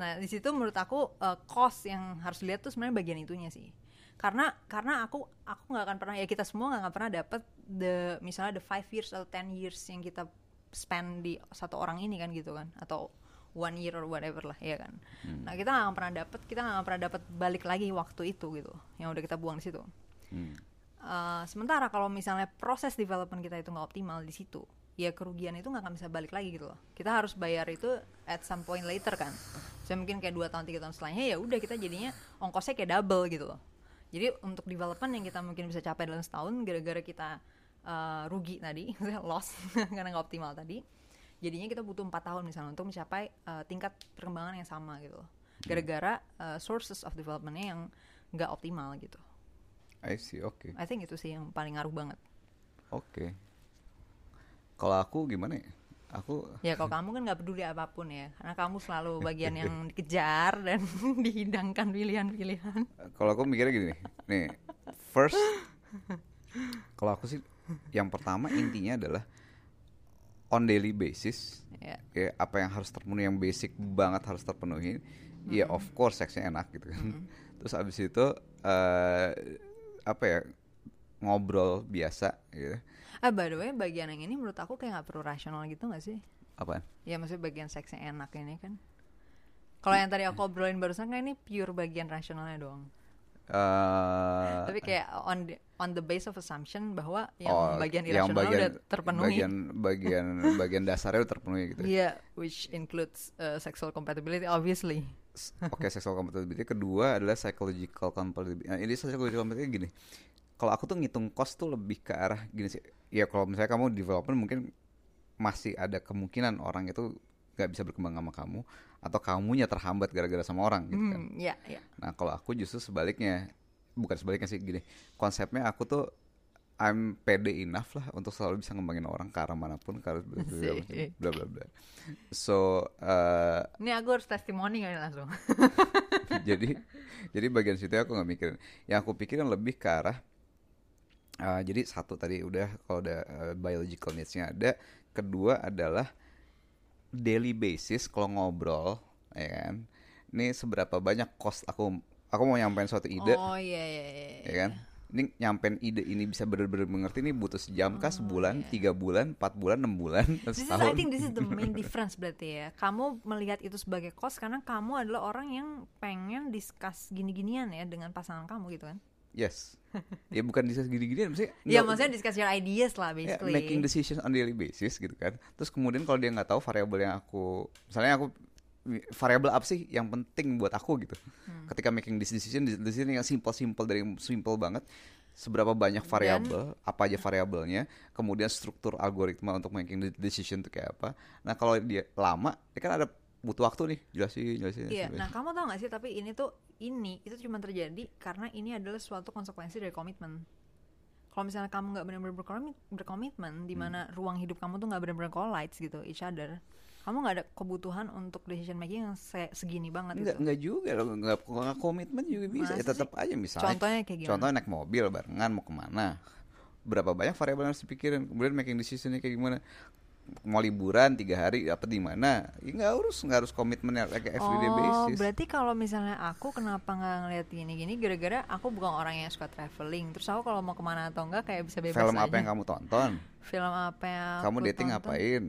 Nah di situ menurut aku uh, cost yang harus dilihat tuh sebenarnya bagian itunya sih. Karena karena aku aku nggak akan pernah ya kita semua nggak akan pernah dapat the misalnya the five years atau 10 years yang kita spend di satu orang ini kan gitu kan atau one year or whatever lah ya kan. Hmm. Nah kita nggak akan pernah dapat kita nggak akan pernah dapat balik lagi waktu itu gitu yang udah kita buang di situ. Hmm. Uh, sementara kalau misalnya proses development kita itu nggak optimal di situ, ya kerugian itu nggak akan bisa balik lagi gitu loh. Kita harus bayar itu at some point later kan. Saya mungkin kayak dua tahun tiga tahun setelahnya ya udah kita jadinya ongkosnya kayak double gitu loh. Jadi untuk development yang kita mungkin bisa capai dalam setahun gara-gara kita uh, rugi tadi, <laughs> loss <laughs> karena nggak optimal tadi, jadinya kita butuh empat tahun misalnya untuk mencapai uh, tingkat perkembangan yang sama gitu loh. Gara-gara uh, sources of developmentnya yang nggak optimal gitu. I see, oke. I think itu sih yang paling ngaruh banget. Oke. Kalau aku gimana ya? Aku <laughs> Ya kalau kamu kan nggak peduli apa pun ya, karena kamu selalu bagian yang <laughs> dikejar dan <laughs> dihidangkan pilihan-pilihan. kalau aku mikirnya gini nih. Nih, first kalau aku sih yang pertama intinya adalah on daily basis Ya. ya apa yang harus terpenuhi yang basic banget harus terpenuhi ya of course seksnya enak gitu kan terus abis itu eh apa ya ngobrol biasa gitu Ah by the way, bagian yang ini menurut aku kayak nggak perlu rasional gitu nggak sih? apaan Ya maksudnya bagian seksnya enak ini kan. Kalau yang tadi aku obrolin barusan kan ini pure bagian rasionalnya doang. Eh, Tapi kayak on the, on the base of assumption bahwa yang oh, bagian yang irasional bagian- udah terpenuhi. bagian bagian bagian dasarnya udah terpenuhi gitu Iya, which includes uh, sexual compatibility obviously. Oke, sexual compatibility. Kedua adalah psychological compatibility. Nah, ini psychological compatibility gini. Kalau aku tuh ngitung cost tuh lebih ke arah gini sih. Ya kalau misalnya kamu development mungkin masih ada kemungkinan orang itu nggak bisa berkembang sama kamu atau kamunya terhambat gara-gara sama orang gitu kan. Hmm, ya, ya. Nah, kalau aku justru sebaliknya. Bukan sebaliknya sih gini. Konsepnya aku tuh I'm pede enough lah untuk selalu bisa ngembangin orang ke arah mana pun ke arah bla bla bla, bla bla. So, eh, Ini aku harus testimoni kali langsung. <laughs> jadi jadi bagian situ aku nggak mikirin yang aku pikirin lebih ke arah uh, jadi satu tadi udah kalau udah uh, biological needs-nya ada kedua adalah daily basis kalau ngobrol ya kan ini seberapa banyak cost aku aku mau nyampein suatu ide Oh iya iya iya. ya kan ini nyampein ide ini bisa benar-benar mengerti ini butuh sejam kah Oh, sebulan iya. tiga bulan empat bulan enam bulan <laughs> This is, I think this is the main difference berarti ya. Kamu melihat itu sebagai cost karena kamu adalah orang yang pengen discuss gini-ginian ya dengan pasangan kamu gitu kan? yes <laughs> ya bukan bisa gini-gini maksudnya Ya maksudnya discuss your ideas lah Ya, basically. making decisions on daily basis gitu kan. Terus kemudian kalau dia nggak tahu variabel yang aku, misalnya aku variabel apa sih yang penting buat aku gitu. Hmm. Ketika making this decision, decision yang simple-simple dari simple banget, seberapa banyak variabel, apa aja variabelnya, kemudian struktur algoritma untuk making the decision itu kayak apa. Nah kalau dia lama, dia kan ada butuh waktu nih, jelasin, jelasin. Iya, jelasin. nah kamu tahu gak sih tapi ini tuh ini itu cuma terjadi karena ini adalah suatu konsekuensi dari komitmen. Kalau misalnya kamu nggak benar-benar berkomit- berkomitmen, di Hmm. mana ruang hidup kamu tuh nggak benar-benar collides gitu, each other, kamu nggak ada kebutuhan untuk decision making yang se- segini banget Enggak, gitu. enggak juga loh, enggak, enggak komitmen juga bisa. Ya tetap aja misalnya. Contohnya kayak gimana? Contohnya naik mobil barengan mau ke mana Berapa banyak variabel yang harus dipikirin Kemudian making decisionnya kayak gimana Mau liburan tiga hari dapat di mana Ya nggak harus nggak harus komitmennya kayak everyday oh, basis berarti kalau misalnya aku kenapa nggak ngeliat gini-gini gara-gara aku bukan orang yang suka traveling. Terus aku kalau mau ke mana atau enggak kayak bisa bebas Film aja. apa yang kamu tonton Film apa yang Kamu aku dating tonton? ngapain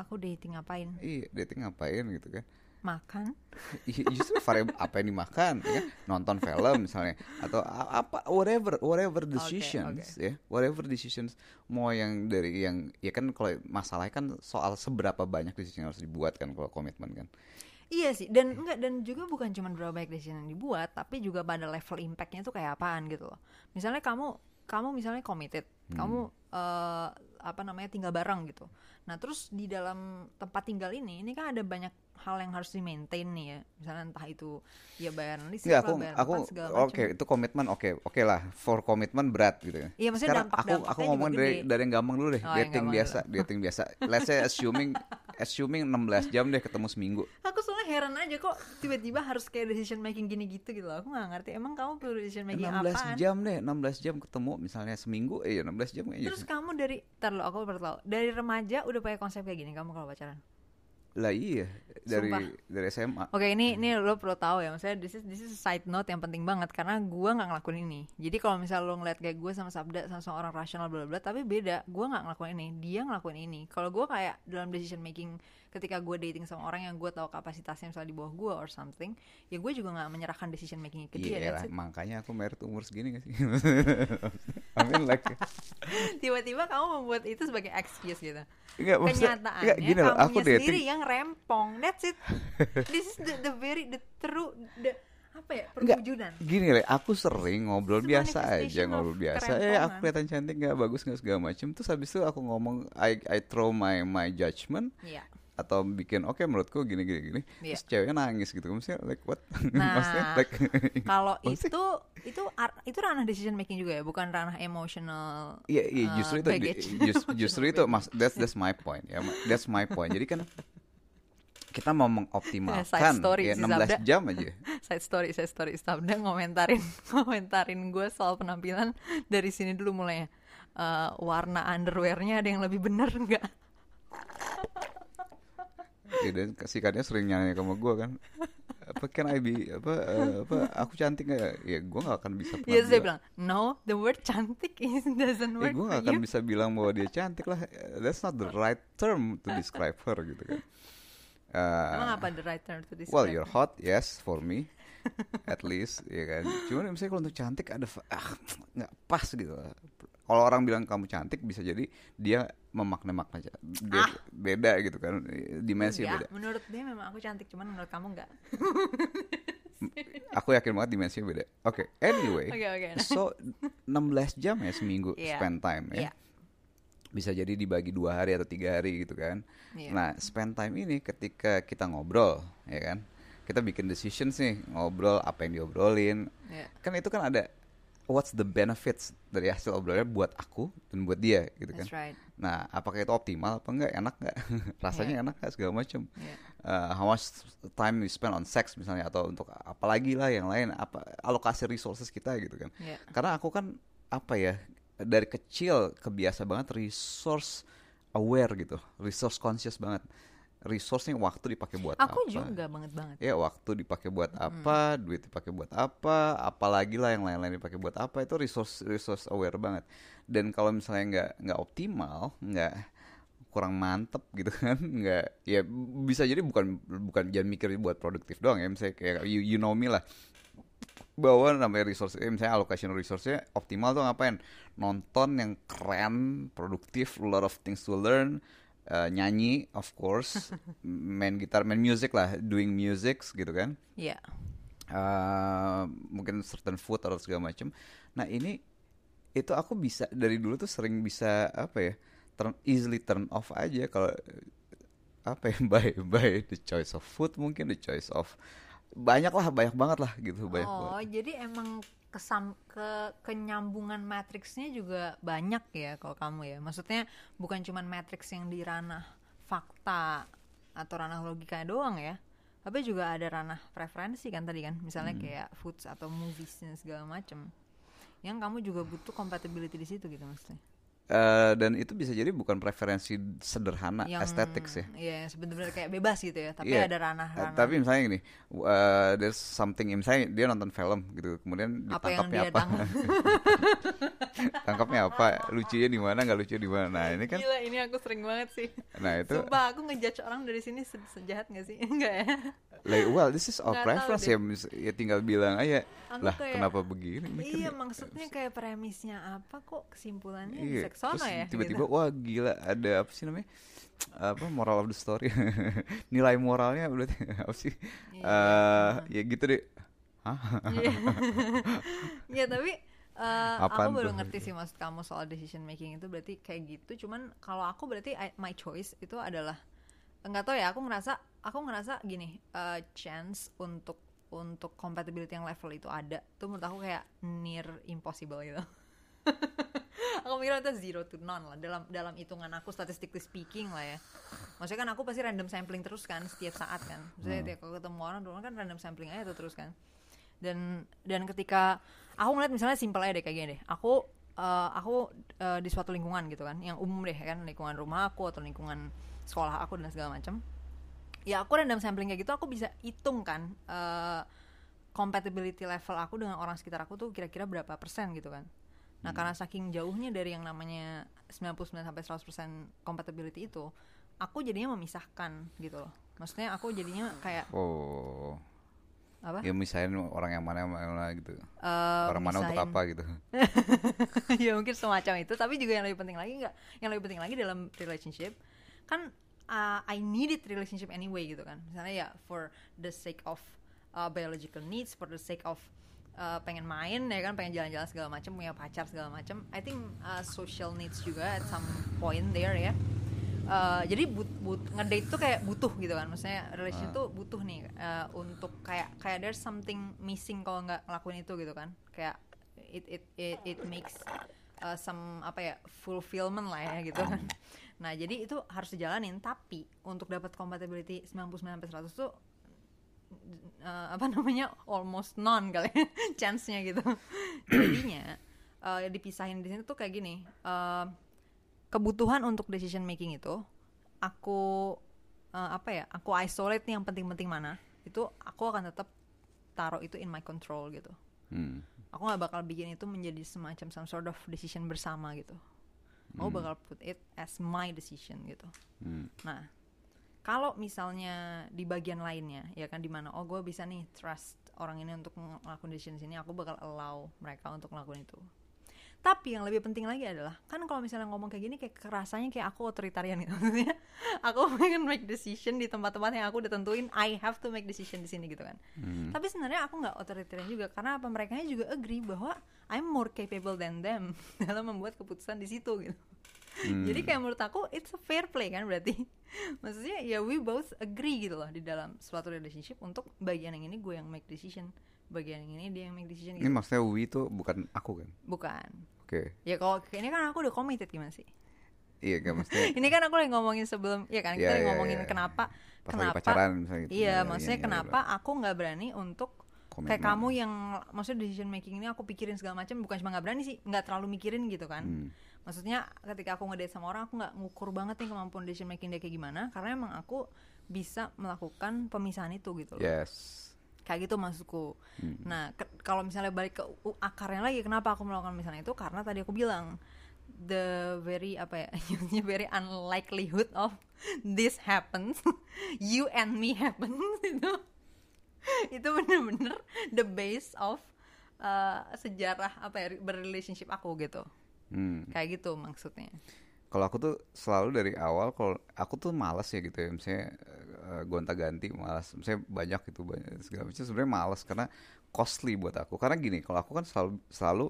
Aku dating ngapain? Iya dating ngapain gitu kan Makan. <laughs> Iya, justru variabel apa yang dimakan ya kan? nonton film misalnya atau apa whatever whatever decisions ya whatever decisions mau yang dari yang ya kan kalau masalahnya kan soal seberapa banyak decision yang harus dibuat kan kalau komitmen kan Iya sih, dan enggak dan juga bukan cuma berapa banyak decision yang dibuat, tapi juga pada level impactnya tuh kayak apaan gitu loh. Misalnya kamu kamu misalnya committed, kamu eh, apa namanya tinggal bareng gitu. Nah terus di dalam tempat tinggal ini, ini kan ada banyak hal yang harus di maintain nih ya. Misalnya entah itu ya bayaran listrik, lah, aku bayar aku segala oke macam. itu komitmen oke oke lah for komitmen berat gitu ya. Iya, maksudnya Sekarang dampak- aku aku ngomong dari gede. dari yang gampang dulu deh Oh, dating biasa dating biasa. Let's say assuming <laughs> assuming 16 jam deh ketemu seminggu. Aku soalnya heran aja kok tiba-tiba harus kayak decision making gini gitu gitu loh. Aku nggak ngerti. Emang kamu perlu decision making 16 apaan? jam deh 16 jam ketemu misalnya seminggu eh 16 jam kayaknya. Terus kamu dari, tar lo aku baru tahu. Dari remaja udah pakai konsep kayak gini kamu kalau pacaran. Lah iya dari Sumpah. dari SMA. Oke ini ini lo perlu tahu ya, maksudnya this is this is a side note yang penting banget karena gua nggak ngelakuin ini. Jadi kalau misal lo ngeliat kayak gue sama Sabda sama sama orang rasional bla bla, tapi beda. Gua nggak ngelakuin ini, dia ngelakuin ini. Kalau gua kayak dalam decision making ketika gue dating sama orang yang gue tahu kapasitasnya misalnya di bawah gue or something, ya gue juga nggak menyerahkan decision making ke dia. Iya lah, it. makanya aku merit umur segini gak sih? <laughs> I mean like <laughs> Tiba-tiba kamu membuat itu sebagai excuse gitu. enggak Kenyataannya enggak gini loh, aku sendiri dating yang rempong. That's it. <laughs> This is the, the very the true the apa ya Enggak, perwujudan. gini lah, aku sering ngobrol It's biasa aja ngobrol biasa. Eh, aku kelihatan cantik nggak bagus nggak segala macem. Terus habis itu aku ngomong, I I throw my my judgment. Iya. Atau bikin oke menurutku gini gini gini. Iya. terus ceweknya nangis gitu. Maksudnya like what? <laughs> Nah, maksudnya like <laughs> Kalau itu itu itu ranah decision making juga ya, bukan ranah emotional. Iya, iya uh, justru itu baggage. <laughs> just- justru itu mas that's that's my point ya that's my point. Jadi kan kita mau mengoptimalkan Side story ya si 16 Zabda. jam aja. Side story side story. Sabda ngomentarin ngomentarin gue soal penampilan dari sini dulu mulainya Eh, warna underwearnya ada yang lebih bener nggak ya, dan sikannya sering nyanyi sama gue kan apa can I be apa eh, apa aku cantik gak ya? Gue gak akan bisa pernah Iya dia bilang- no the word cantik is doesn't Ya work gue for gak akan you. bisa bilang bahwa dia cantik lah. That's not the right term to describe her gitu kan. Eh, emang apa the right term to describe Well you're hot yes for me At least ya kan. Cuman misalnya kalau untuk cantik ada ah, nggak pas gitu Kalau orang bilang kamu cantik bisa jadi dia memakna-makna dia Ah. beda gitu kan dimensi Enggak, beda menurut dia memang aku cantik cuman menurut kamu enggak aku yakin banget dimensinya beda oke anyway Oke, oke. so 16 jam ya seminggu Iya. spend time ya Iya. bisa jadi dibagi dua hari atau tiga hari gitu kan Iya. nah spend time ini ketika kita ngobrol ya kan kita bikin decisions nih ngobrol apa yang diobrolin Iya. kan itu kan ada what's the benefits dari hasil obrolnya buat aku dan buat dia gitu kan. that's right. Nah apakah itu optimal apa enggak? Enak nggak <laughs> rasanya enak nggak segala macam. Iya. uh, how much time we spend on sex misalnya atau untuk apalagi lah yang lain apa alokasi resources kita gitu kan. Iya. karena aku kan apa ya dari kecil kebiasa banget resource aware gitu resource conscious banget resource-nya waktu dipakai buat aku apa. juga banget banget. Ya waktu dipakai buat apa duit dipakai buat apa apalagi lah yang lain-lain dipakai buat apa itu resource resource aware banget. Dan kalau misalnya nggak nggak optimal nggak kurang mantep gitu <laughs> kan nggak ya bisa jadi bukan bukan jangan mikir buat produktif doang ya misalnya kayak you, you know me lah. Bahwa namanya resource eh, misalnya allocation resource-nya optimal tuh ngapain? Nonton yang keren produktif a lot of things to learn eh, nyanyi of course <laughs> main gitar main music lah doing music gitu kan Iya. Eh, mungkin certain food atau segala macam nah ini itu aku bisa dari dulu tuh sering bisa apa ya turn easily turn off aja kalau apa ya <laughs> by by the choice of food mungkin the choice of banyak lah banyak banget lah gitu banyak oh banget. jadi emang kesam ke kenyambungan matriksnya juga banyak ya kalau kamu ya. Maksudnya bukan cuman matriks yang di ranah fakta atau ranah logika doang ya tapi juga ada ranah preferensi kan tadi kan. Misalnya Hmm. kayak foods atau movies dan segala macem. Yang kamu juga butuh compatibility di situ gitu maksudnya Eh, dan itu bisa jadi bukan preferensi sederhana yang aesthetics ya Iya, sebenarnya kayak bebas gitu ya tapi Iya. ada ranah Eh, ranah tapi misalnya gini, uh, there's something misalnya dia nonton film gitu, kemudian Apa yang ditangkapnya dia apa? tangkap? <laughs> Tangkapnya apa? Lucunya di mana? Nggak lucu di mana? Nah ini kan, Gila, ini aku sering banget sih. nah itu, Sumpah, aku ngejudge orang dari sini se- sejahat gak sih? <laughs> Enggak ya? like, well this is our preference ya, ya tinggal bilang aja, Aku lah kayak- kenapa begini? Ini kan iya, ya- maksudnya kayak premisnya apa kok kesimpulannya Iya, kesono terus ya? tiba-tiba gitu. wah gila ada apa sih namanya? apa moral of the story <laughs> nilai moralnya berarti <laughs> apa sih Iya. Eh, ya gitu deh Hah? Iya, <laughs> tapi eh, aku baru tuh? ngerti sih maksud kamu soal decision making itu berarti kayak gitu. Cuman kalau aku berarti I- my choice itu adalah nggak tahu ya. Aku ngerasa aku ngerasa gini eh, chance untuk untuk compatibility yang level itu ada tuh menurut aku kayak near impossible gitu. Aku mikir itu zero to none lah dalam dalam hitungan aku statistically speaking lah ya. Maksudnya kan aku pasti random sampling terus kan setiap saat kan. Maksudnya tiap kalau ketemu orang dulu kan random sampling aja tuh terus kan. Dan dan ketika aku ngeliat misalnya simpel aja deh kayak gini deh. Aku eh, aku eh, di suatu lingkungan gitu kan yang umum deh kan lingkungan rumah aku atau lingkungan sekolah aku dan segala macam ya aku random sampling kayak gitu aku bisa hitung kan eh, compatibility level aku dengan orang sekitar aku tuh kira-kira berapa persen gitu kan nah karena saking jauhnya dari yang namanya 99 sampai 100% compatibility itu aku jadinya memisahkan gitu loh. Maksudnya aku jadinya kayak oh. Apa? Ya misalnya orang yang mana yang mana gitu. Eh, orang mana untuk misahin- apa gitu. <laughs> Ya mungkin semacam itu. Tapi juga yang lebih penting lagi nggak? Yang lebih penting lagi dalam relationship kan uh, I needed relationship anyway gitu kan. Misalnya ya for the sake of uh, biological needs for the sake of uh, pengen main ya kan pengen jalan-jalan segala macam punya pacar segala macam I think uh, social needs juga at some point there ya. Eh, jadi but, but ngedate tuh kayak butuh gitu kan. Maksudnya relationship Ah. tuh butuh nih eh, untuk kayak kayak there's something missing kalau nggak ngelakuin itu gitu kan. Kayak it it it, it makes uh, some apa ya fulfillment lah ya gitu kan. Nah jadi itu harus dijalanin. Tapi untuk dapat compatibility 99 sampai 100 tuh eh, apa namanya almost none kali ya, <laughs> chance-nya gitu jadinya eh, dipisahin di sini tuh kayak gini eh, kebutuhan untuk decision making itu aku eh, apa ya aku isolate nih yang penting-penting mana itu aku akan tetap taruh itu in my control gitu Hmm. aku nggak bakal bikin itu menjadi semacam some sort of decision bersama gitu aku Hmm. bakal put it as my decision gitu Hmm. Nah, kalau misalnya di bagian lainnya, ya kan di mana oh gue bisa nih trust orang ini untuk ngelakuin decision sini, aku bakal allow mereka untuk ngelakuin itu. Tapi yang lebih penting lagi adalah kan kalau misalnya ngomong kayak gini kayak kerasanya kayak aku otoritarian gitu. <laughs> Maksudnya aku pengen make decision di tempat-tempat yang aku udah tentuin I have to make decision di sini gitu kan. Hmm. Tapi sebenarnya aku nggak otoritarian juga karena apa mereka juga agree bahwa I'm more capable than them <laughs> dalam membuat keputusan di situ gitu. Hmm. Jadi kayak menurut aku it's a fair play kan berarti. <laughs> Maksudnya ya we both agree gitu loh di dalam suatu relationship untuk bagian yang ini gue yang make decision, bagian yang ini dia yang make decision Ini gitu. maksudnya we itu bukan aku kan? Bukan. Oke. Ya kalau ini kan aku udah committed gimana sih? Iya kan maksudnya <laughs> ini kan aku lagi ngomongin sebelum ya kan kita lagi iya, ngomongin iya. kenapa pas kenapa pacaran misalnya gitu. Iya, Ya, maksudnya iya, kenapa aku nggak berani untuk Komitmen. kayak kamu yang maksudnya decision making ini aku pikirin segala macam bukan cuma nggak berani sih, nggak terlalu mikirin gitu kan. Hmm. Maksudnya ketika aku ngedate sama orang aku nggak ngukur banget nih kemampuan decision making dia kayak gimana karena emang aku bisa melakukan pemisahan itu gitu loh. Yes. Kayak gitu maksudku. Hmm. Nah, kalau misalnya balik ke akarnya lagi kenapa aku melakukan misalnya itu karena tadi aku bilang the very apa ya <laughs> the very unlikelihood of this happens <laughs> you and me happens <laughs> itu itu bener-bener the base of uh, sejarah apa ya berrelationship aku gitu Hmm. kayak gitu maksudnya. Kalau aku tuh selalu dari awal kalau aku tuh malas ya gitu ya. Misalnya eh, gonta-ganti malas misalnya banyak gitu banyak segala macam. Sebenarnya malas karena costly buat aku. Karena gini kalau aku kan selalu selalu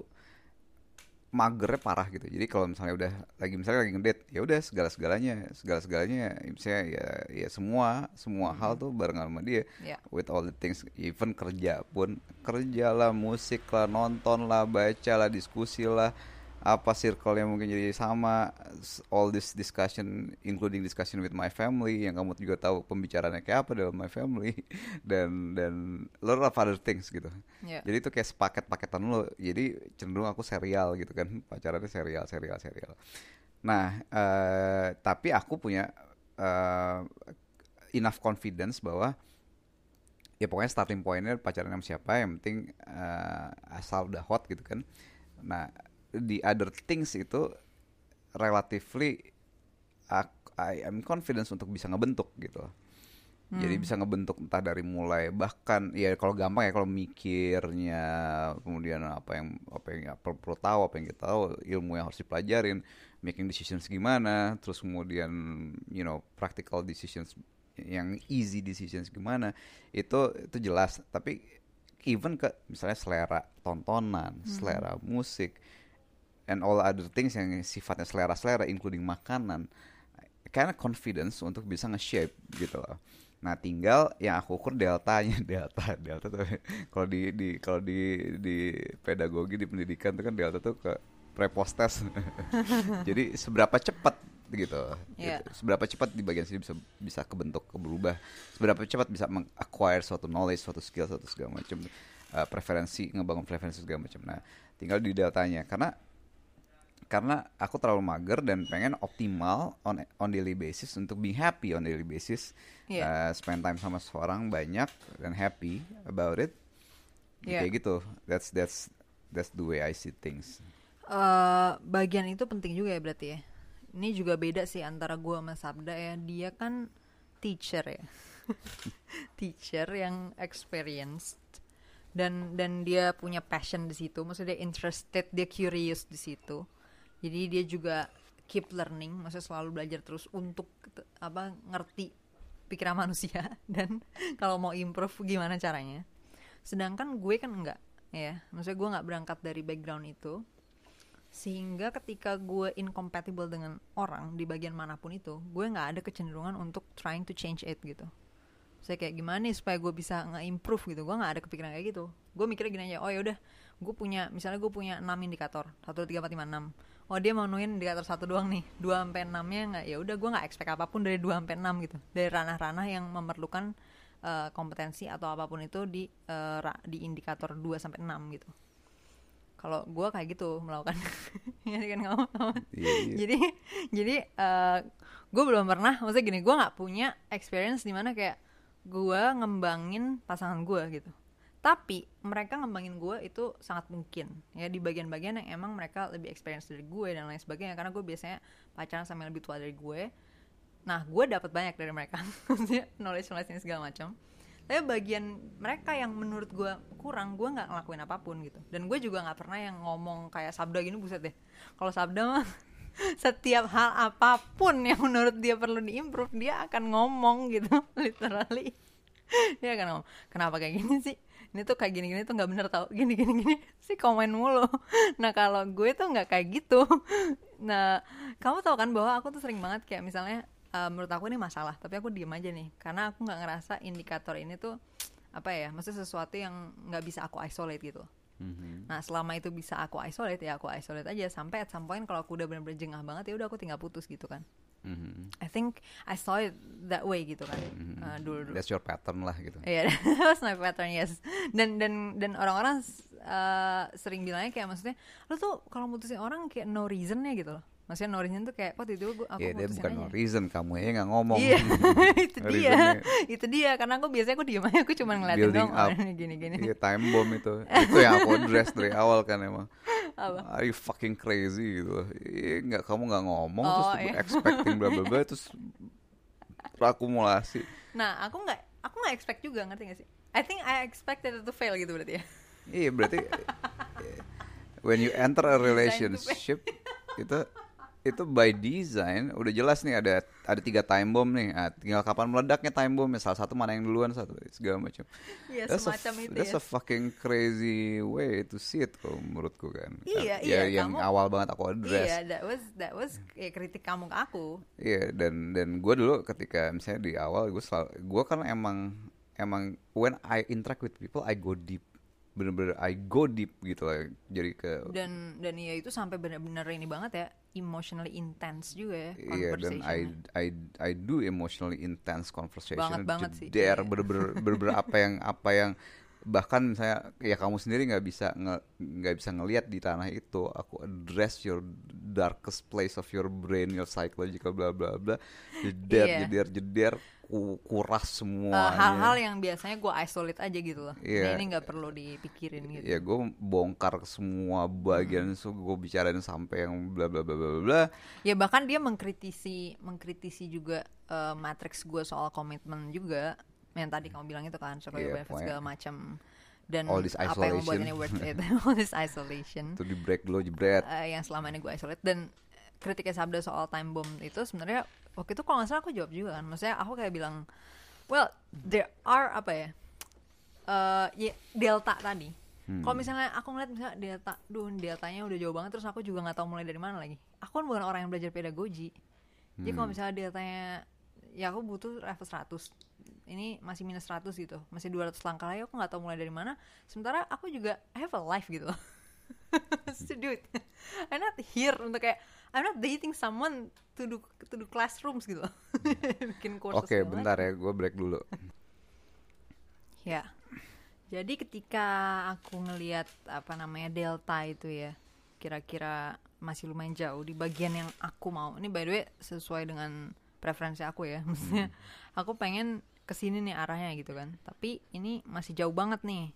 magernya parah gitu. Jadi kalau misalnya udah lagi misalnya lagi ngedate ya udah segala segalanya segala segalanya misalnya ya ya semua semua hal tuh barengan sama dia. Ya. With all the things even kerja pun. Kerja lah musik lah nonton lah baca lah diskusi lah apa circle yang mungkin jadi sama all this discussion including discussion with my family yang kamu juga tahu pembicaraannya kayak apa dalam my family <laughs> dan dan lot of other things gitu. Ya. Jadi itu kayak sepaket-paketan lo. Jadi cenderung aku serial gitu kan pacarannya serial serial serial. Nah eh, tapi aku punya eh, enough confidence bahwa ya pokoknya starting pointnya pacaran sama siapa yang penting eh, asal udah hot gitu kan. Nah the other things itu relatively I am confidence untuk bisa ngebentuk gitu. Jadi bisa ngebentuk entah dari mulai bahkan ya kalau gampang ya kalau mikirnya kemudian apa yang apa yang ya, perlu, perlu tahu apa yang kita tahu ilmu yang harus dipelajarin making decisions gimana terus kemudian you know practical decisions yang easy decisions gimana itu itu jelas. Tapi even ke misalnya selera tontonan selera musik and all other things yang sifatnya selera-selera including makanan karena confidence untuk bisa nge-shape gitu loh. Nah, tinggal yang aku ukur deltanya, <laughs> delta, delta tuh kalau di di kalau di di pedagogi di pendidikan tuh kan delta tuh ke prepostes. <laughs> Jadi seberapa cepat gitu. Iya. gitu. Seberapa cepat di bagian sini bisa bisa kebentuk, berubah. Seberapa cepat bisa acquire suatu knowledge, suatu skill, suatu segala macam uh, preferensi, ngebangun preferensi segala macam. Nah, tinggal di deltanya karena karena aku terlalu mager dan pengen optimal on on daily basis untuk be happy on daily basis Iya. Uh, spend time sama seorang banyak dan happy about it Iya. kayak gitu that's that's that's the way I see things Eh, bagian itu penting juga ya berarti ya. Ini juga beda sih antara gua sama Sabda ya. Dia kan teacher ya. <laughs> teacher yang experienced dan dan dia punya passion di situ. Maksudnya dia interested, dia curious di situ. Jadi dia juga keep learning, maksudnya selalu belajar terus untuk apa ngerti pikiran manusia. <laughs> Dan kalau mau improve gimana caranya. Sedangkan gue kan enggak ya. Maksudnya gue nggak berangkat dari background itu. Sehingga ketika gue incompatible dengan orang di bagian mana pun itu gue nggak ada kecenderungan untuk trying to change it gitu. Saya kayak gimana nih supaya gue bisa nge-improve gitu. Gue nggak ada kepikiran kayak gitu. Gue mikirnya gini aja oh ya udah gue punya misalnya gue punya 6 indikator satu tiga empat lima enam oh dia mau nuin indikator satu doang nih. Dua sampai enamnya nggak ya udah gue nggak expect apa pun dari dua sampai enam gitu. Dari ranah-ranah yang memerlukan uh, kompetensi atau apa pun itu di uh, di indikator 2 sampai enam gitu. Kalau gue kayak gitu melakukan. <laughs> Ya kan kamu Iya, iya. jadi jadi uh, gue belum pernah maksudnya gini gue nggak punya experience di mana kayak gue ngembangin pasangan gue gitu tapi mereka ngembangin gue itu sangat mungkin. Ya di bagian-bagian yang emang mereka lebih experience dari gue dan lain sebagainya. Karena gue biasanya pacaran sama yang lebih tua dari gue. Nah gue dapat banyak dari mereka. <laughs> Knowledge knowledge segala macam. Tapi bagian mereka yang menurut gue kurang gue nggak ngelakuin apa pun gitu. Dan gue juga nggak pernah yang ngomong kayak sabda gini buset deh. Kalau sabda mah <laughs> setiap hal apa pun yang menurut dia perlu diimprove dia akan ngomong gitu. <laughs> Literally. Dia akan ngomong kenapa kayak gini sih ini tuh kayak gini-gini tuh nggak bener tau. Gini gini gini. Sih komen mulu. <laughs> Nah kalau gue tuh nggak kayak gitu. <laughs> Nah kamu tahu kan bahwa aku tuh sering banget kayak misalnya uh, menurut aku ini masalah tapi aku diem aja nih. Karena aku nggak ngerasa indikator ini tuh apa ya maksudnya sesuatu yang nggak bisa aku isolate gitu. Mhm. nah selama itu bisa aku isolate ya aku isolate aja. Sampai at some point kalau aku udah bener-bener jengah banget ya udah aku tinggal putus gitu kan Mhm. I think I saw it that way gitu kan uh, dulu dulu That's your pattern lah gitu. Iya, <laughs> that was my pattern yes. Dan dan dan orang-orang uh, sering bilangnya kayak maksudnya, lo tuh kalau mutusin orang kayak no reason ya gitu loh. Maksudnya no reason tuh kayak, oh tiba-tiba gua, aku Iya dia bukan aja. no reason kamu ya nggak ngomong. Iya, <laughs> itu <laughs> dia, itu dia. Karena aku biasanya aku diem aja, aku cuma ngeliatin Building <laughs> ini gini-gini. Iya time bomb itu. itu yang aku address dari awal kan emang. Apa? Are you fucking crazy gitu. Iya nggak kamu nggak ngomong terus Oh, iya. expecting bla bla bla terus akumulasi. Nah, aku nggak, aku nggak expect juga, ngerti gak sih? I think I expected it to fail gitu berarti ya. Iya berarti when you enter a relationship itu itu by design udah jelas nih ada ada tiga time bomb nih. Ah, tinggal kapan meledaknya time bomb salah satu mana yang duluan satu segala macam. Iya, That's a- semacam itu that's ya. a fucking crazy way to see it kalau menurutku kan. Iya, ya, iya, yang kamu- awal banget aku address. Iya, that was that was kayak kritik kamu ke aku. Iya dan dan gue dulu ketika misalnya di awal gue selalu gue kan emang emang when I interact with people I go deep bener-bener I go deep gitu lah jadi ke dan dan ya itu sampai benar-benar ini banget ya emotionally intense juga ya Iya dan I. I I do emotionally intense conversation Banget banget sih, jeder iya. bener-bener bener-bener apa yang apa yang bahkan misalnya ya kamu sendiri nggak bisa nggak bisa ngelihat di tanah itu aku address your darkest place of your brain your psychological bla bla bla jeder Iya. jeder jeder ku, kuras Eh, semuanya hal-hal yang biasanya gue isolate aja gitu loh Iya. Nah, ini nggak perlu dipikirin gitu ya gue bongkar semua bagian Hmm. so gue bicarain sampai yang bla bla bla bla bla, ya bahkan dia mengkritisi mengkritisi juga eh, matriks gue soal komitmen juga yang tadi kamu bilang itu kan survival Iya, benefit segala macam dan all this apa yang membuat isolation. ini worth it? <laughs> All this isolation. Itu di break dulu jebret. Eh, yang selama ini gue isolate. Dan kritiknya Sabda soal time bomb itu sebenarnya waktu itu kalau nggak salah aku jawab juga kan. Maksudnya aku kayak bilang well there are apa ya eh ya, delta tadi. Kalau misalnya aku ngeliat misalnya delta duh deltanya udah jauh banget terus aku juga nggak tahu mulai dari mana lagi. Aku kan bukan orang yang belajar pedagogi. Jadi kalau misalnya deltanya ya aku butuh level 100 ini masih minus 100 gitu masih 200 langkah lagi aku nggak tahu mulai dari mana sementara aku juga I have a life gitu loh do it I'm not here untuk kayak I'm not dating someone to do to do classrooms gitu loh <laughs> bikin kursus oke segala bentar ya gue break dulu <laughs> Ya. Jadi ketika aku ngelihat apa namanya delta itu ya, kira-kira masih lumayan jauh di bagian yang aku mau. Ini by the way sesuai dengan preferensi aku ya. <laughs> Maksudnya aku pengen ke sini nih arahnya gitu kan. Tapi ini masih jauh banget nih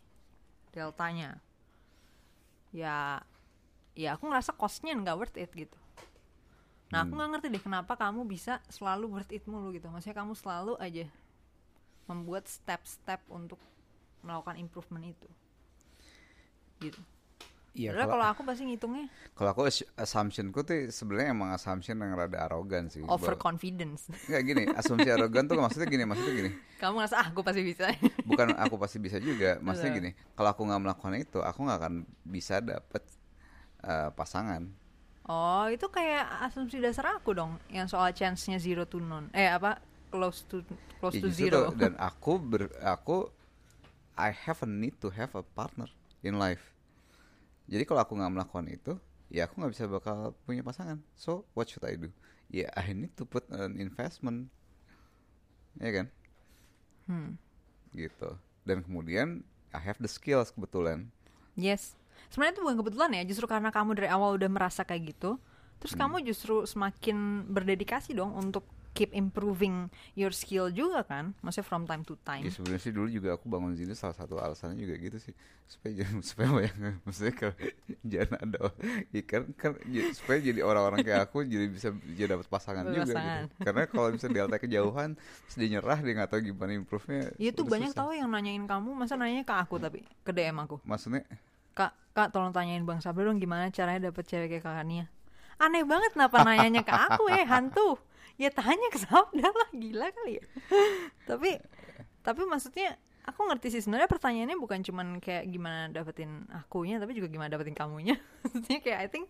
deltanya. Ya, ya aku ngerasa costnya nggak worth it gitu. Nah aku nggak ngerti deh kenapa kamu bisa selalu worth it mulu gitu. Maksudnya kamu selalu aja membuat step-step untuk melakukan improvement itu gitu. Iya, Padahal kalau- kalau aku pasti ngitungnya Kalau aku assu- assumptionku tuh sebenarnya emang assumption yang rada arogan sih. Overconfidence. Nggak gini, asumsi arogan tuh maksudnya gini, maksudnya gini. Kamu ngerasa ah gue pasti bisa. Bukan aku pasti bisa juga, maksudnya gini. Kalau aku nggak melakukan itu, aku nggak akan bisa dapet eh, pasangan. Oh, itu kayak asumsi dasar aku dong, yang soal chance-nya zero to none. Eh apa? Close to close Ya, to zero. tuh, dan aku ber, aku I have a need to have a partner in life. Jadi kalau aku nggak melakukan itu, ya aku nggak bisa bakal punya pasangan. So what should I do? Ya I need to put an investment, ya kan? Hmm. Gitu. Dan kemudian I have the skills kebetulan. Yes. Sebenarnya itu bukan kebetulan ya, justru karena kamu dari awal udah merasa kayak gitu, terus Hmm. kamu justru semakin berdedikasi dong untuk keep improving your skill juga kan, maksudnya from time to time. Ya sebenarnya sih dulu juga aku bangun sini salah satu alasannya juga gitu sih supaya jangan <laughs> supaya banyak maksudnya kalau <laughs> jangan ada ikan kan j- supaya jadi orang-orang kayak aku jadi bisa jadi dapat pasangan juga Pasangan. gitu. Karena <laughs> kalau misalnya delta kejauhan terus dia nyerah dia nggak tahu gimana improve-nya. Tuh udah banyak susah. tahu yang nanyain kamu, masa nanyanya ke aku tapi ke DM aku. Maksudnya Kak, kak tolong tanyain Bang Sabda dong gimana caranya dapet cewek kayak kakak Nia. Aneh banget kenapa nanyanya ke aku eh hantu. Ya tanya ke Sabda lah, gila kali ya. tapi tapi maksudnya aku ngerti sih sebenarnya pertanyaannya bukan cuman kayak gimana dapetin akunya tapi juga gimana dapetin kamunya. <laughs> Maksudnya kayak I think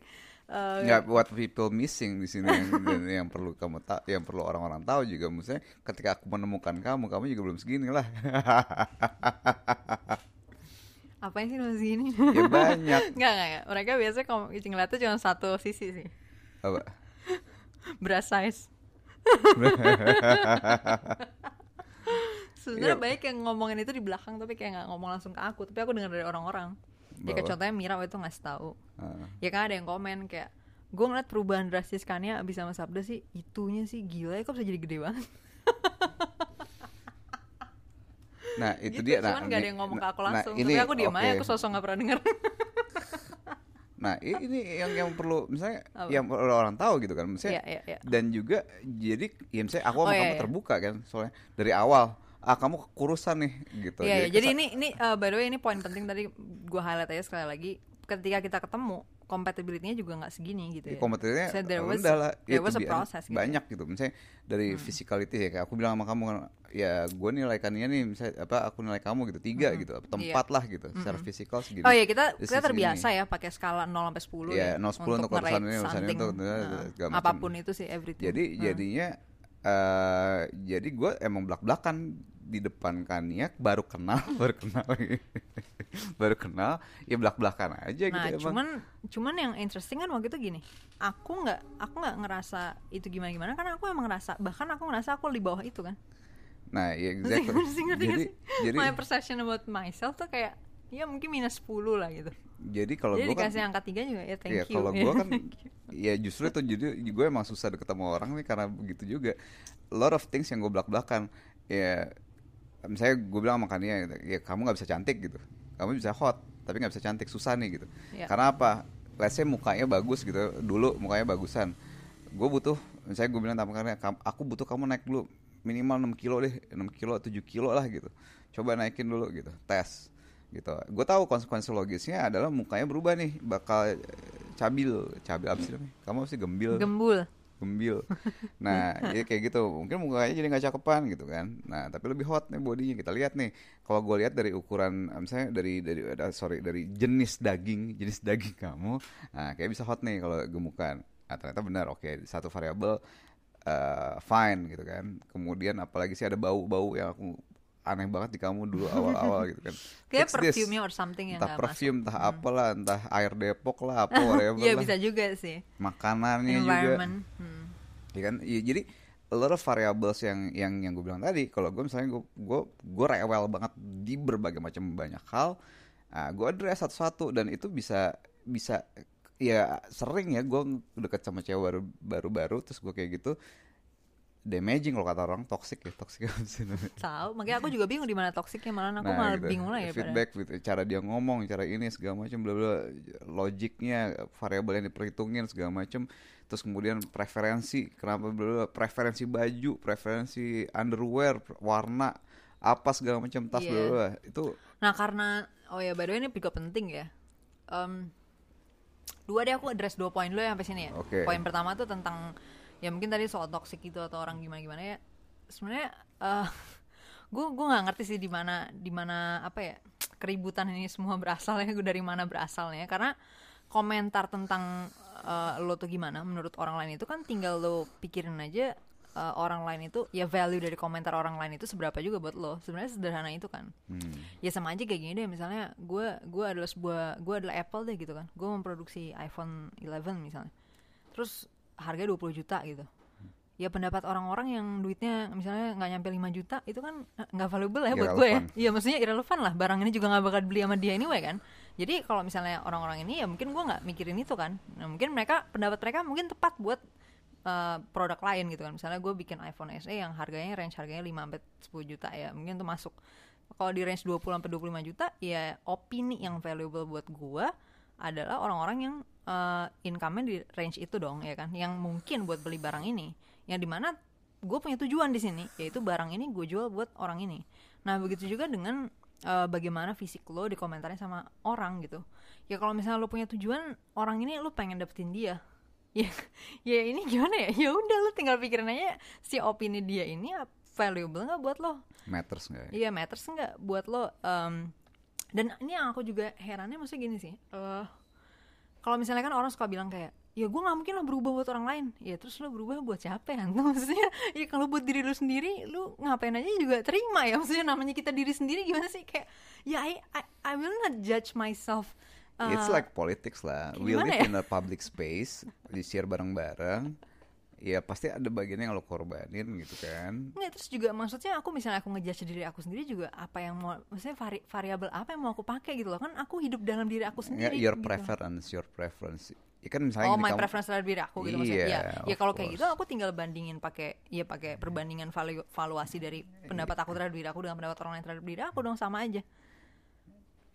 uh, nggak what people missing di sini yang dan yang perlu kamu tahu yang perlu orang-orang tahu juga maksudnya ketika aku menemukan kamu kamu juga belum segini lah <laughs> apa sih lu segini? ya banyak <laughs> Enggak, enggak, enggak. Mereka biasanya kalau ngeliatnya cuma satu sisi sih. apa Beras size. Sebenarnya Iya. banyak yang ngomongin itu di belakang tapi kayak nggak ngomong langsung ke aku, tapi aku dengar dari orang-orang. Ya kayak contohnya Mira waktu itu ngasih tahu. Ah. Ya kan ada yang komen kayak gue ngeliat perubahan drastis Kania abis sama Sabda sih itunya sih gila ya kok bisa jadi gede banget Nah itu gitu, dia. cuman nah, gak ada yang ngomong ke nah, aku nah, langsung ini, tapi aku diem aja oke. aku sosok gak pernah denger <laughs> Nah ini yang yang perlu misalnya Apa? yang perlu orang tahu gitu kan, misalnya Iya, iya, iya. dan juga jadi ya misalnya aku sama Oh, iya, kamu iya. terbuka kan soalnya dari awal ah kamu kekurusan nih gitu. Iya, iya. jadi kesa- ini ini uh, by the way ini poin penting tadi gue highlight aja sekali lagi. Ketika kita ketemu, compatibility-nya juga nggak segini gitu ya, ya. kompetitifnya So there was, rendah lah. there Ya, was a process gitu. banyak gitu. Misalnya dari physicality ya, kayak aku bilang sama kamu kan, ya gue nilai kaninya nih, misalnya apa aku nilai kamu gitu tiga gitu, tempat lah gitu, secara fisikal segini. Oh iya kita kita terbiasa ini. ya pakai skala 0 sampai 10 Iya, ya. 0 10 untuk urusan ini, urusan itu, untuk- Nah, apa pun itu sih everything. Jadi Hmm. jadinya eh jadi gue emang belak belakan di depan Kania baru kenal <laughs> baru kenal baru kenal ya belak belakan aja Nah, gitu emang. cuman cuman yang interesting kan waktu itu gini. Aku nggak aku nggak ngerasa itu gimana gimana karena aku emang ngerasa bahkan aku ngerasa aku di bawah itu kan. nah Ngerti exactly ngerti ngerti jadi jadi My perception about myself tuh kayak ya mungkin minus 10 lah gitu. jadi kalau gue kan dikasih angka tiga juga ya thank ya you. kalau gue kan <laughs> ya justru itu jadi gue emang susah deket sama orang nih karena begitu juga lot of things yang gue belak belakan ya misalnya gue bilang sama Kania gitu, ya kamu nggak bisa cantik gitu. Kamu bisa hot tapi nggak bisa cantik susah nih gitu. Ya. karena apa? Let's say mukanya bagus gitu dulu mukanya bagusan. Gue butuh misalnya gue bilang sama Kania "Kam- aku butuh kamu naik dulu minimal 6 kilo deh 6 kilo 7 kilo lah gitu. Coba naikin dulu gitu tes gitu. Gue tahu konsekuensi logisnya adalah mukanya berubah nih bakal eh, cabil. Cabil apa sih namanya? Kamu apa sih? Gembil. Gembul. Gembil. <laughs> Nah ya kayak gitu. Mungkin mukanya jadi nggak cakepan gitu kan. Nah tapi lebih hot nih bodinya. Kita lihat nih kalau gue lihat dari ukuran misalnya dari dari sorry dari jenis daging jenis daging <laughs> kamu nah kayak bisa hot nih kalau gemukan. Nah ternyata benar oke satu variabel eh, fine gitu kan. Kemudian apalagi sih ada bau-bau yang aku aneh banget di kamu dulu awal-awal gitu kan <laughs> Kayak perfume-nya or something yang entah nggak masuk. perfume entah apalah entah air Depok lah apa <laughs> whatever Iya bisa juga sih. makanannya juga Environment. Hmm. ya kan ya, jadi a lot of variables yang yang yang gue bilang tadi kalau gue misalnya gue gue gue rewel banget di berbagai macam banyak hal nah, gue address satu-satu dan itu bisa bisa ya sering ya gue deket sama cewek baru baru baru terus gue kayak gitu damaging kalau kata orang toxic ya toxic <laughs> apa sih? Tahu, makanya aku juga bingung di mana toksiknya malah aku Nah, malah gitu. bingung lah ya feedback gitu, cara dia ngomong cara ini segala macam bla bla logiknya variabel yang diperhitungin segala macam terus kemudian preferensi kenapa bla bla preferensi baju preferensi underwear warna apa segala macam tas Iya. bla bla itu Nah karena oh ya by the way ini juga penting ya. Em, dua deh aku address dua poin dulu ya sampai sini ya. Oke. Poin pertama tuh tentang ya mungkin tadi soal toxic itu atau orang gimana gimana ya. Sebenarnya eh <laughs> gue gue nggak ngerti sih di mana di mana apa ya keributan ini semua berasal ya gue dari mana berasalnya. Karena komentar tentang eh, lo tuh gimana menurut orang lain itu kan tinggal lo pikirin aja eh, orang lain itu ya value dari komentar orang lain itu seberapa juga buat lo. Sebenarnya sederhana itu kan. Hmm. ya sama aja kayak gini deh misalnya gue gue adalah sebuah gue adalah Apple deh gitu kan. Gue memproduksi iPhone 11 misalnya. Terus harga 20 juta gitu. Ya pendapat orang-orang yang duitnya misalnya nggak nyampe 5 juta itu kan nggak valuable ya buat gue ya. Iya maksudnya irrelevant lah. Barang ini juga nggak bakal beli sama dia anyway kan? Jadi kalau misalnya orang-orang ini ya mungkin gue nggak mikirin itu kan? Nah, mungkin mereka pendapat mereka mungkin tepat buat uh, produk lain gitu kan. Misalnya gue bikin iPhone SE yang harganya range harganya 5 sampai 10 juta ya mungkin itu masuk. Kalau di range 20 sampai 25 juta ya opini yang valuable buat gue adalah orang-orang yang uh, income-nya di range itu dong ya kan? Yang mungkin buat beli barang ini. Yang di mana gue punya tujuan di sini yaitu barang ini gue jual buat orang ini. Nah begitu juga dengan uh, bagaimana fisik lo dikomentarin sama orang gitu. Ya kalau misalnya lo punya tujuan orang ini lo pengen dapetin dia. <laughs> Ya ya ini gimana ya? Ya udah lo tinggal pikirin aja si opini dia ini valuable nggak buat lo? Matters nggak? ya? Iya matters nggak buat lo em, dan ini yang aku juga herannya maksudnya gini sih eh kalau misalnya kan orang suka bilang kayak ya gue nggak mungkin lah berubah buat orang lain ya terus lo berubah buat siapa ya <laughs> maksudnya ya kalau buat diri lo sendiri lo ngapain aja juga terima ya maksudnya namanya kita diri sendiri gimana sih kayak ya I I, I will not judge myself eh, It's like politics lah. We live ya? in a public space, di share bareng-bareng. Ya pasti ada bagiannya yang lo korbanin gitu kan. Nggak, terus juga maksudnya aku misalnya aku ngejudge diri aku sendiri juga apa yang mau maksudnya vari, variabel apa yang mau aku pakai gitu loh kan aku hidup dalam diri aku Ya, sendiri your gitu. preference, your preference. Ya kan misalnya Oh, my kamu- preference terhadap diri aku gitu maksudnya. Iya, Ya, ya of kalau kayak gitu aku tinggal bandingin pakai ya pakai perbandingan valu- valuasi dari pendapat aku terhadap diri aku dengan pendapat orang lain terhadap diri aku dong sama aja.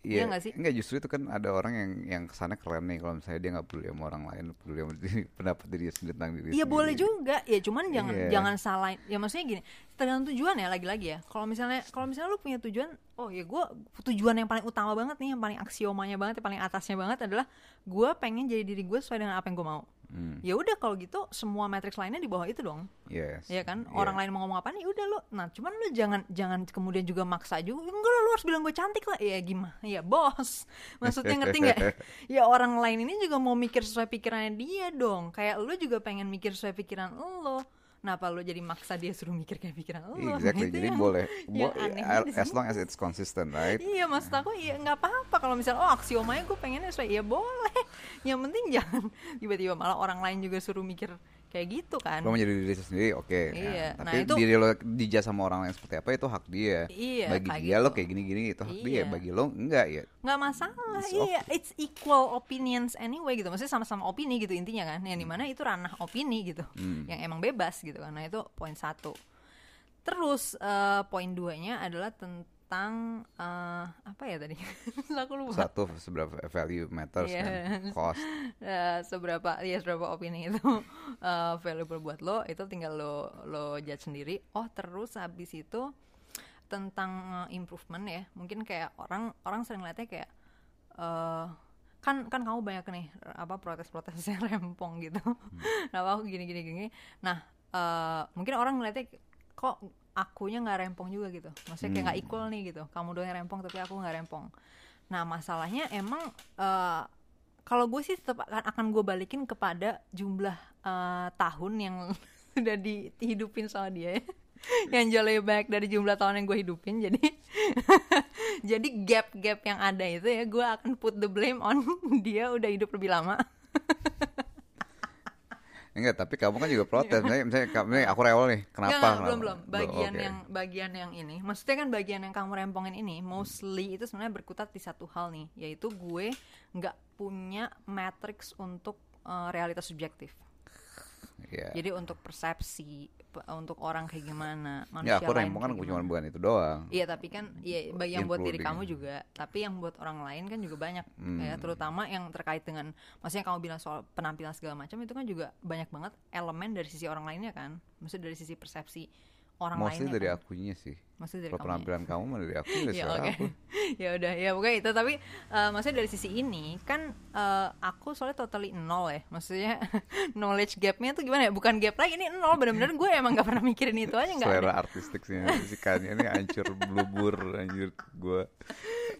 Iya nggak sih? Enggak justru itu kan ada orang yang yang kesannya keren nih kalau misalnya dia nggak peduli sama orang lain, peduli sama diri, <laughs> pendapat diri sendiri tentang diri Iya boleh juga, ya cuman jangan Iya. jangan salah. Ya maksudnya gini, tergantung tujuan ya lagi-lagi ya. Kalau misalnya kalau misalnya lu punya tujuan, oh ya gue tujuan yang paling utama banget nih, yang paling aksiomanya banget, yang paling atasnya banget adalah gue pengen jadi diri gue sesuai dengan apa yang gue mau. Hmm, Ya udah kalau gitu semua matriks lainnya di bawah itu dong. yes. ya kan? Iya. orang lain mau ngomong apa nih udah lo nah cuman lu jangan jangan kemudian juga maksa juga. Enggak lu harus bilang gue cantik lah. Ya gimana? Ya bos. <laughs> Maksudnya ngerti nggak? <laughs> Ya orang lain ini juga mau mikir sesuai pikirannya dia dong. Kayak lu juga pengen mikir sesuai pikiran lo Kenapa lu jadi maksa dia suruh mikir kayak pikiran lo Exactly. Itu Jadi yang- boleh, <laughs> yang bo- di as long as it's consistent, right? Iya maksud aku ya nggak apa-apa kalau misalnya oh aksiomanya gue pengennya sesuai ya boleh yang penting jangan <laughs> tiba-tiba malah orang lain juga suruh mikir kayak gitu kan Lo menjadi diri sendiri, oke. ya. Iya, Tapi nah itu- diri lo dijudge sama orang lain seperti apa itu hak dia. Iya, Bagi dia gitu. lo kayak gini-gini itu hak dia. Iya. Bagi lo enggak ya. nggak masalah It's iya it's equal opinions anyway gitu maksudnya sama-sama opini gitu intinya kan yang di mana itu ranah opini gitu Hmm. yang emang bebas gitu kan nah itu poin satu terus eh, poin duanya adalah tentang eh, apa ya tadi <laughs> aku lupa Satu seberapa value matters Iya. kan. Cost. <laughs> Eh, seberapa ya seberapa opini itu <laughs> eh, valuable buat lo itu tinggal lo lo judge sendiri oh terus habis itu tentang improvement ya mungkin kayak orang orang sering lihatnya kayak eh kan kan kamu banyak nih apa protes-protes yang rempong gitu kenapa aku gini gini gini nah eh, mungkin orang ngeliatnya kok akunya nggak rempong juga gitu maksudnya kayak nggak Hmm. equal nih gitu kamu doang yang rempong tapi aku nggak rempong nah masalahnya emang eh, kalau gue sih tetap akan akan gue balikin kepada jumlah eh, tahun yang <laughs> sudah di- dihidupin sama dia ya. <laughs> yang jauh lebih baik dari jumlah tahun yang gue hidupin jadi <laughs> jadi gap-gap yang ada itu ya gue akan put the blame on dia udah hidup lebih lama Enggak, tapi kamu kan juga protes. Misalnya, misalnya kamu aku rewel nih. Kenapa? Nggak, nggak, Kenapa? belum belum bagian oke. yang bagian yang ini maksudnya kan bagian yang kamu rempongin ini mostly itu sebenarnya berkutat di satu hal nih yaitu gue nggak punya matrix untuk eh, realitas subjektif Iya. jadi untuk persepsi pe- untuk orang kayak gimana Ya manusia aku lain kan cuma bukan itu doang. Iya tapi kan ya bagi yang buat diri kamu juga, tapi yang buat orang lain kan juga banyak Hmm. ya terutama yang terkait dengan maksudnya kamu bilang soal penampilan segala macam itu kan juga banyak banget elemen dari sisi orang lainnya kan, maksudnya dari sisi persepsi orang Mostly lainnya. dari kan. akunya sih. Maksudnya dari Kalau kamu. penampilan kamu mah dari aku <laughs> ya ya oke aku. <laughs> ya udah ya pokoknya itu tapi eh, maksudnya dari sisi ini kan eh, aku soalnya totally nol ya maksudnya <laughs> knowledge gapnya tuh gimana ya bukan gap lagi ini nol bener-bener gue emang gak pernah mikirin itu aja nggak Selera artistik sih si Kanye ini hancur blubur anjir gue.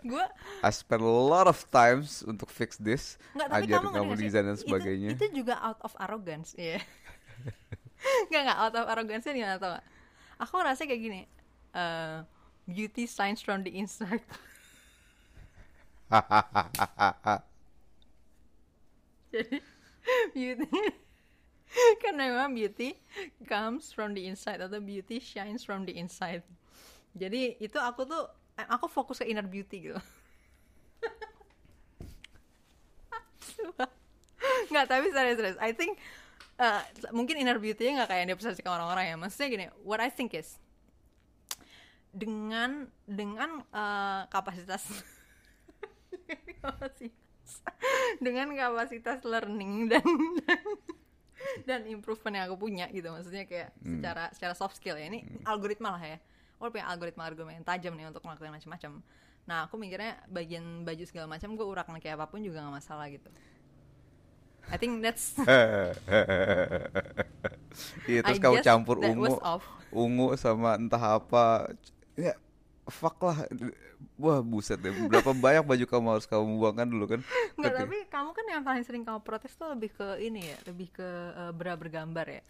gue I spend a lot of times untuk fix this, Nggak, tapi kamu kamu desain dan sebagainya. Itu, itu juga out of arrogance, iya. nggak nggak out of arrogance nya gimana tau gak? Aku ngerasa kayak gini, eh, beauty science from the inside. Jadi beauty kan memang beauty comes from the inside atau beauty shines from the inside. Jadi itu aku tuh aku fokus ke inner beauty gitu. <laughs> Nggak tapi serius serius I think uh, mungkin inner beauty-nya nggak kayak yang dipersepsikan orang-orang ya. Maksudnya gini what I think is dengan dengan uh, <laughs> kapasitas dengan kapasitas learning dan dan, <laughs> dan improvement yang aku punya gitu. Maksudnya kayak secara secara soft skill ya. Ini algoritma lah ya. Aku punya algoritma argumen yang tajam nih untuk melakukan macam-macam. Nah aku mikirnya bagian baju segala macam gue urak kayak apa pun juga nggak masalah gitu I think that's <laughs> Iya, terus I kamu campur ungu, ungu sama entah apa. Ya, fuck lah. Wah, buset deh. Berapa <laughs> banyak baju kamu harus kamu buangkan dulu kan? Nggak, Oke. tapi kamu kan yang paling sering kamu protes tuh lebih ke ini ya, lebih ke eh, bra bergambar ya.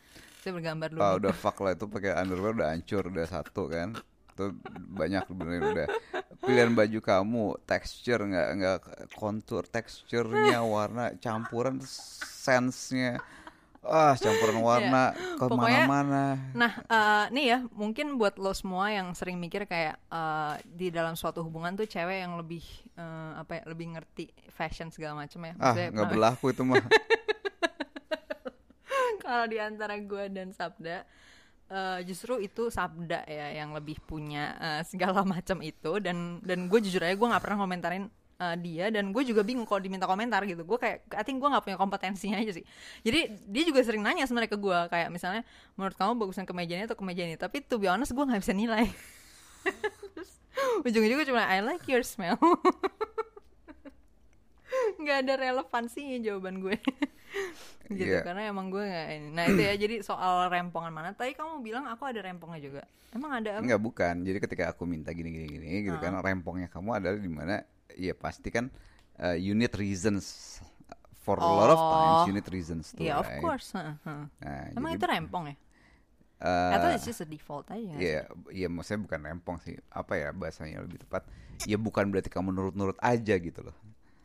Saya bergambar dulu. Ah, udah fuck lah itu pakai underwear udah hancur udah satu kan. Itu banyak beneran udah. Pilihan baju kamu, texture nggak nggak kontur, teksturnya, warna, campuran sense-nya. Ah, campuran warna ke Iya. Pokoknya- mana-mana. Nah, eh, nih ya, mungkin buat lo semua yang sering mikir kayak eh, di dalam suatu hubungan tuh cewek yang lebih eh, apa ya, lebih ngerti fashion segala macam ya. Ah, nggak berlaku itu mah. <laughs> kalau di antara gue dan Sabda eh, justru itu Sabda ya yang lebih punya eh, segala <laughs> macam itu. Dan dan gue jujur aja gue nggak pernah komentarin eh, dia. Dan gue juga bingung kalau diminta komentar gitu. Gue kayak I think gue nggak punya kompetensinya aja sih. Jadi dia juga sering nanya sebenarnya ke gue. Kayak misalnya menurut kamu bagusan kemeja ini atau kemeja ini? Tapi to be honest gue nggak bisa nilai. <laughs> Terus ujung-ujungnya cuma I like your smell. <laughs> Nggak ada relevansinya jawaban gue <laughs> gitu Iya. karena emang gue nggak ini nah itu ya jadi soal rempongan mana tadi kamu bilang aku ada rempongnya juga emang ada? Enggak bukan. Jadi ketika aku minta gini gini gini gitu kan rempongnya kamu adalah di mana ya pasti kan uh, need reasons for a lot of times Oh. need reasons tuh. Iya of right? course heeh, heeh. Nah, emang jadi, itu rempong ya uh, atau it's just a default aja? Iya, iya maksudnya bukan rempong sih. Apa ya bahasanya lebih tepat? Ya bukan berarti kamu nurut-nurut aja gitu loh.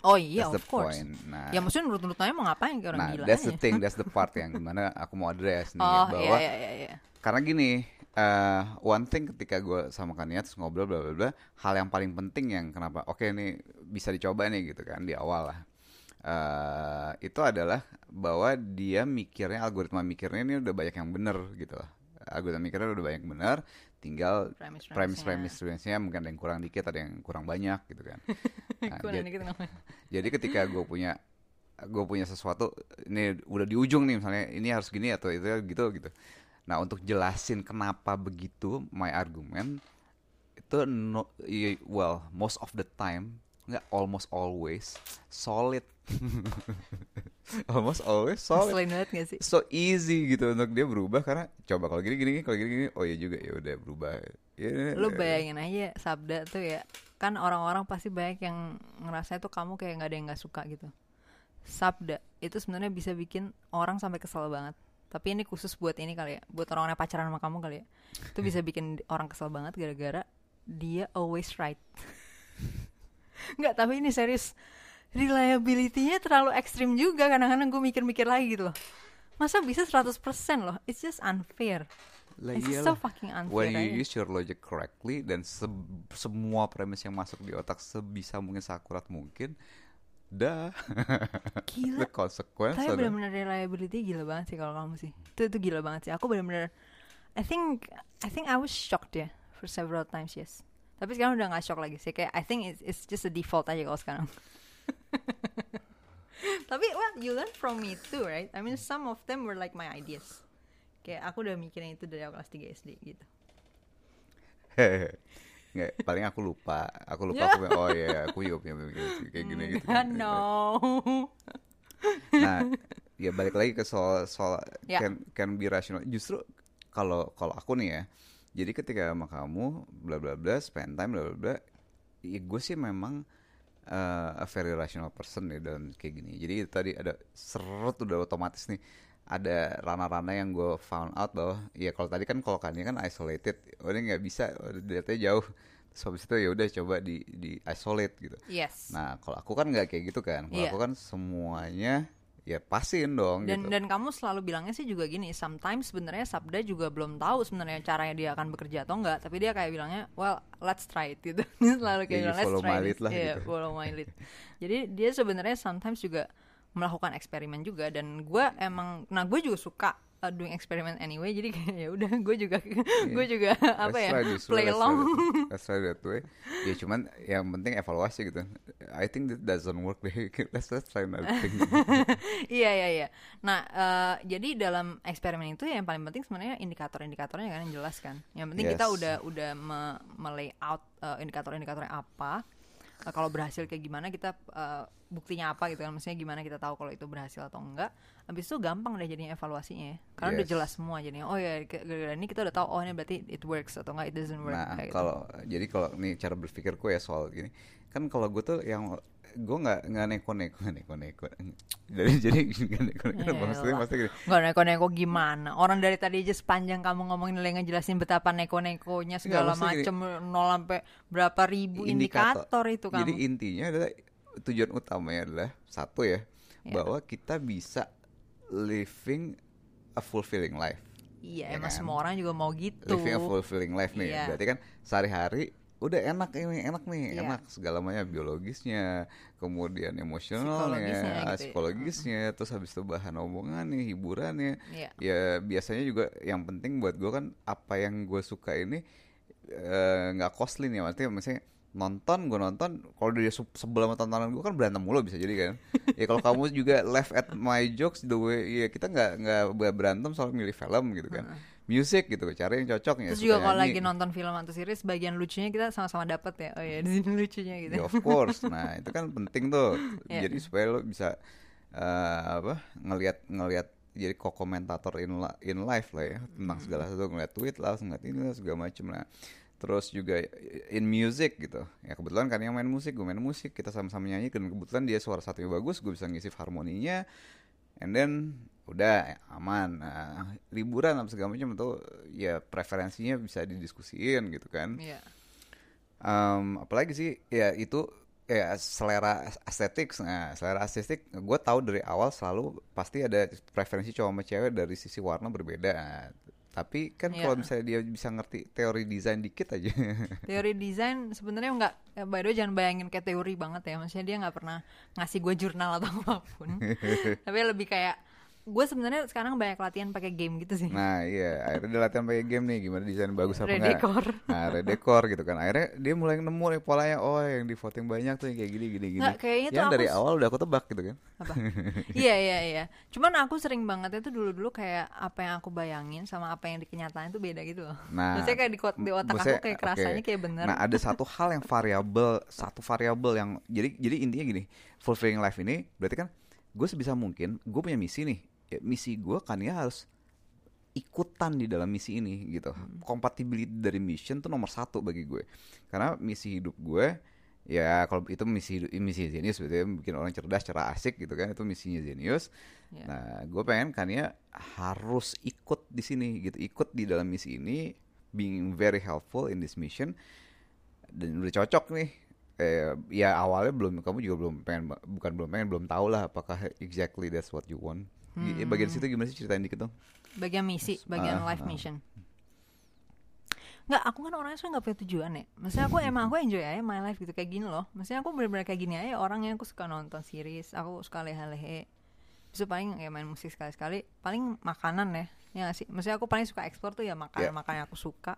Oh iya that's of the course. point. Nah, ya maksudnya menurut menurut mau ngapain kayak orang nah gila that's aja. the thing, that's the <laughs> part yang gimana aku mau address nih oh bahwa iya iya iya iya. karena gini eh one thing ketika gue sama Kania terus ngobrol bla bla bla hal yang paling penting yang kenapa oke ini bisa dicoba nih gitu kan di awal lah. Eh itu adalah bahwa dia mikirnya algoritma mikirnya ini udah banyak yang bener gitu lah algoritma mikirnya udah banyak yang bener tinggal premise premis premise premisnya mungkin ada yang kurang dikit ada yang kurang banyak gitu kan. <laughs> Nah, kurang jadi- dikit jadi ketika gue punya gue punya sesuatu ini udah di ujung nih misalnya ini harus gini atau itu gitu gitu. Nah untuk jelasin kenapa begitu my argument itu no, well most of the time nggak almost always solid <laughs> <laughs> almost always solid. Ngeselin banget gak sih? So easy gitu untuk dia berubah karena coba kalau gini gini kalau gini gini oh ya juga ya udah berubah. Ya, lu bayangin aja sabda tuh ya kan orang-orang pasti banyak yang ngerasa itu kamu kayak nggak ada yang nggak suka gitu. Sabda itu sebenarnya bisa bikin orang sampai kesel banget. Tapi ini khusus buat ini kali ya buat orang yang pacaran sama kamu kali ya. Itu bisa bikin orang kesel banget gara-gara dia always right. <laughs> Nggak tapi ini serius reliability-nya terlalu ekstrim juga kadang-kadang gue mikir-mikir lagi gitu loh masa bisa 100% loh it's just unfair Lah it's iyalah. so fucking unfair When you aja. use your logic correctly dan se- semua premis yang masuk di otak sebisa mungkin seakurat mungkin, dah. <laughs> Gila. The consequence Tapi benar-benar reliability gila banget sih kalau kamu sih. Itu itu gila banget sih. Aku benar-benar I think I think I was shocked ya for several times yes. Tapi sekarang udah gak shock lagi sih kayak I think it's, it's just a default aja kalau sekarang. <laughs> Tapi well you learn from me too right? I mean some of them were like my ideas. Kayak aku udah mikirin itu dari aku kelas 3 SD gitu. <laughs> Nggak, paling aku lupa. Aku lupa Ya. aku oh iya, aku juga punya pemikiran kayak gini gitu. Enggak, no. Nah, ya balik lagi ke soal soal Ya. can can be rational. Justru kalau kalau aku nih ya. Jadi ketika sama kamu bla bla bla spend time bla bla bla ya gue sih memang uh, a very rational person ya dalam kayak gini. Jadi tadi ada seret udah otomatis nih ada rana-rana yang gue found out bahwa ya kalau tadi kan kalau kan isolated, oh ini nggak bisa, oh, datanya jauh. Terus habis itu ya udah coba di di isolate gitu. Yes. Nah kalau aku kan nggak kayak gitu kan, kalau Iya. aku kan semuanya ya pasin dong dan gitu. dan kamu selalu bilangnya sih juga gini sometimes sebenarnya Sabda juga belum tahu sebenarnya caranya dia akan bekerja atau enggak tapi dia kayak bilangnya well let's try it gitu <laughs> selalu kayak Ya, bilang, let's follow try my this." lead lah Iya, gitu. follow my lead <laughs> jadi dia sebenarnya sometimes juga melakukan eksperimen juga dan gue emang nah gue juga suka uh, doing experiment anyway jadi kayak ya udah <laughs> gue juga gue juga apa Let's ya way, play let's try along that- Let's try that way. Ya cuman yang penting evaluasi gitu. I think that doesn't work deh. Let's let's try another thing. iya iya iya nah eh, jadi dalam eksperimen itu yang paling penting sebenarnya indikator-indikatornya kan yang jelas kan yang penting kita Yes. udah udah me- me-layout eh, indikator-indikatornya apa Eh, kalau berhasil kayak gimana kita eh, buktinya apa gitu kan? Maksudnya gimana kita tahu kalau itu berhasil atau enggak? Habis itu gampang deh jadinya evaluasinya ya. Karena udah Yes. jelas semua jadinya. Oh ya gara-gara ini kita udah tahu oh ini berarti it works atau enggak it doesn't work Nah, gitu. kalau jadi kalau nih cara berpikirku ya soal gini, kan kalau gue tuh yang gue nggak nggak neko-neko nggak neko-neko. Jadi jadi <laughs> nggak neko-neko. Maksudnya Elah. maksudnya gini. Nggak neko-neko gimana? Orang dari tadi aja sepanjang kamu ngomongin nilai ngejelasin betapa neko-nekonya segala maksudnya gini, macem nol sampai berapa ribu indikator, itu kamu. Jadi intinya adalah tujuan utamanya adalah satu ya, Ya. bahwa kita bisa living a fulfilling life. iya, ya emang kan? semua orang juga mau gitu. living a fulfilling life nih. Iya. Berarti kan sehari-hari udah enak ini, enak nih, Iya. enak segala macam biologisnya, kemudian emosionalnya, Psikologisnya gitu ya. psikologisnya, terus habis itu bahan omongannya, hiburannya. Iya. Ya biasanya juga yang penting buat gue kan apa yang gue suka ini eh, nggak costly nih, maksudnya maksudnya nonton gue nonton kalau dia se- sebelah sama tontonan gue kan berantem mulu bisa jadi kan <laughs> ya kalau kamu juga laugh at my jokes the way ya kita nggak nggak berantem soal milih film gitu kan music gitu cari yang cocok ya Terus juga kalau lagi nonton film atau series bagian lucunya kita sama-sama dapet ya. Oh iya, <laughs> di sini lucunya gitu. Ya, of course. Nah, itu kan penting tuh. <laughs> Iya. Jadi supaya lo bisa eh, apa? ngelihat ngelihat jadi co-komentator in in life lah ya tentang segala sesuatu ngeliat tweet lah, ngeliat ini lah segala macem lah. Terus juga in music gitu. Ya kebetulan kan yang main musik, gue main musik, kita sama-sama nyanyi dan kebetulan dia suara satunya bagus, gue bisa ngisi harmoninya. And then udah aman. Nah, liburan apa segala macam itu ya preferensinya bisa didiskusiin gitu kan. Iya. Em, apalagi sih ya itu ya selera estetik nah selera estetik gue tahu dari awal selalu pasti ada preferensi cowok sama cewek dari sisi warna berbeda Nah, tapi kan Iya. kalau misalnya dia bisa ngerti teori desain dikit aja <laughs> Teori desain sebenarnya nggak eh, by the way jangan bayangin kayak teori banget ya. Maksudnya dia nggak pernah ngasih gue jurnal atau <laughs> apa pun. <laughs> Tapi lebih kayak gue sebenarnya sekarang banyak latihan pakai game gitu sih. nah iya. Akhirnya dia latihan pakai game nih gimana desain bagus apa enggak. Redekor. nah redekor gitu kan. Akhirnya dia mulai nemu nih polanya. Oh yang di voting banyak tuh yang kayak gini gini gini. Nggak, kayaknya tuh yang aku dari s- awal udah aku tebak gitu kan. Apa? <laughs> Iya iya iya. Cuman aku sering banget itu dulu dulu kayak apa yang aku bayangin sama apa yang di kenyataan itu beda gitu loh. Nah, maksudnya kayak di, di otak maksudnya, aku kayak kerasanya kayak bener. Nah, ada satu hal yang variabel, satu variabel yang jadi jadi intinya gini, fulfilling life ini berarti kan gue sebisa mungkin gue punya misi nih. Ya, misi gue kan ya harus ikutan di dalam misi ini gitu. Hmm. Compatibility dari mission tuh nomor satu bagi gue. Karena misi hidup gue ya kalau itu misi hidup misi Zenius berarti ya, bikin orang cerdas, cara asik gitu kan itu misinya Zenius. Ya. Nah, gue pengen kan ya harus ikut di sini gitu, ikut di dalam misi ini, being very helpful in this mission dan udah cocok nih. Eh, ya awalnya belum kamu juga belum pengen bukan belum pengen belum tahu lah apakah exactly that's what you want. Hmm. Bagian situ gimana sih ceritain dikit dong? bagian misi bagian Ah, life ah. mission nggak aku kan orangnya sebenarnya nggak punya tujuan ya maksudnya aku emang aku enjoy aja my life gitu kayak gini loh maksudnya aku bener-bener kayak gini aja orang yang aku suka nonton series aku suka leha-lehe bisa paling ya main musik sekali-sekali paling makanan ya ya nggak sih maksudnya aku paling suka ekspor tuh ya makanan Ya. makanan yang aku suka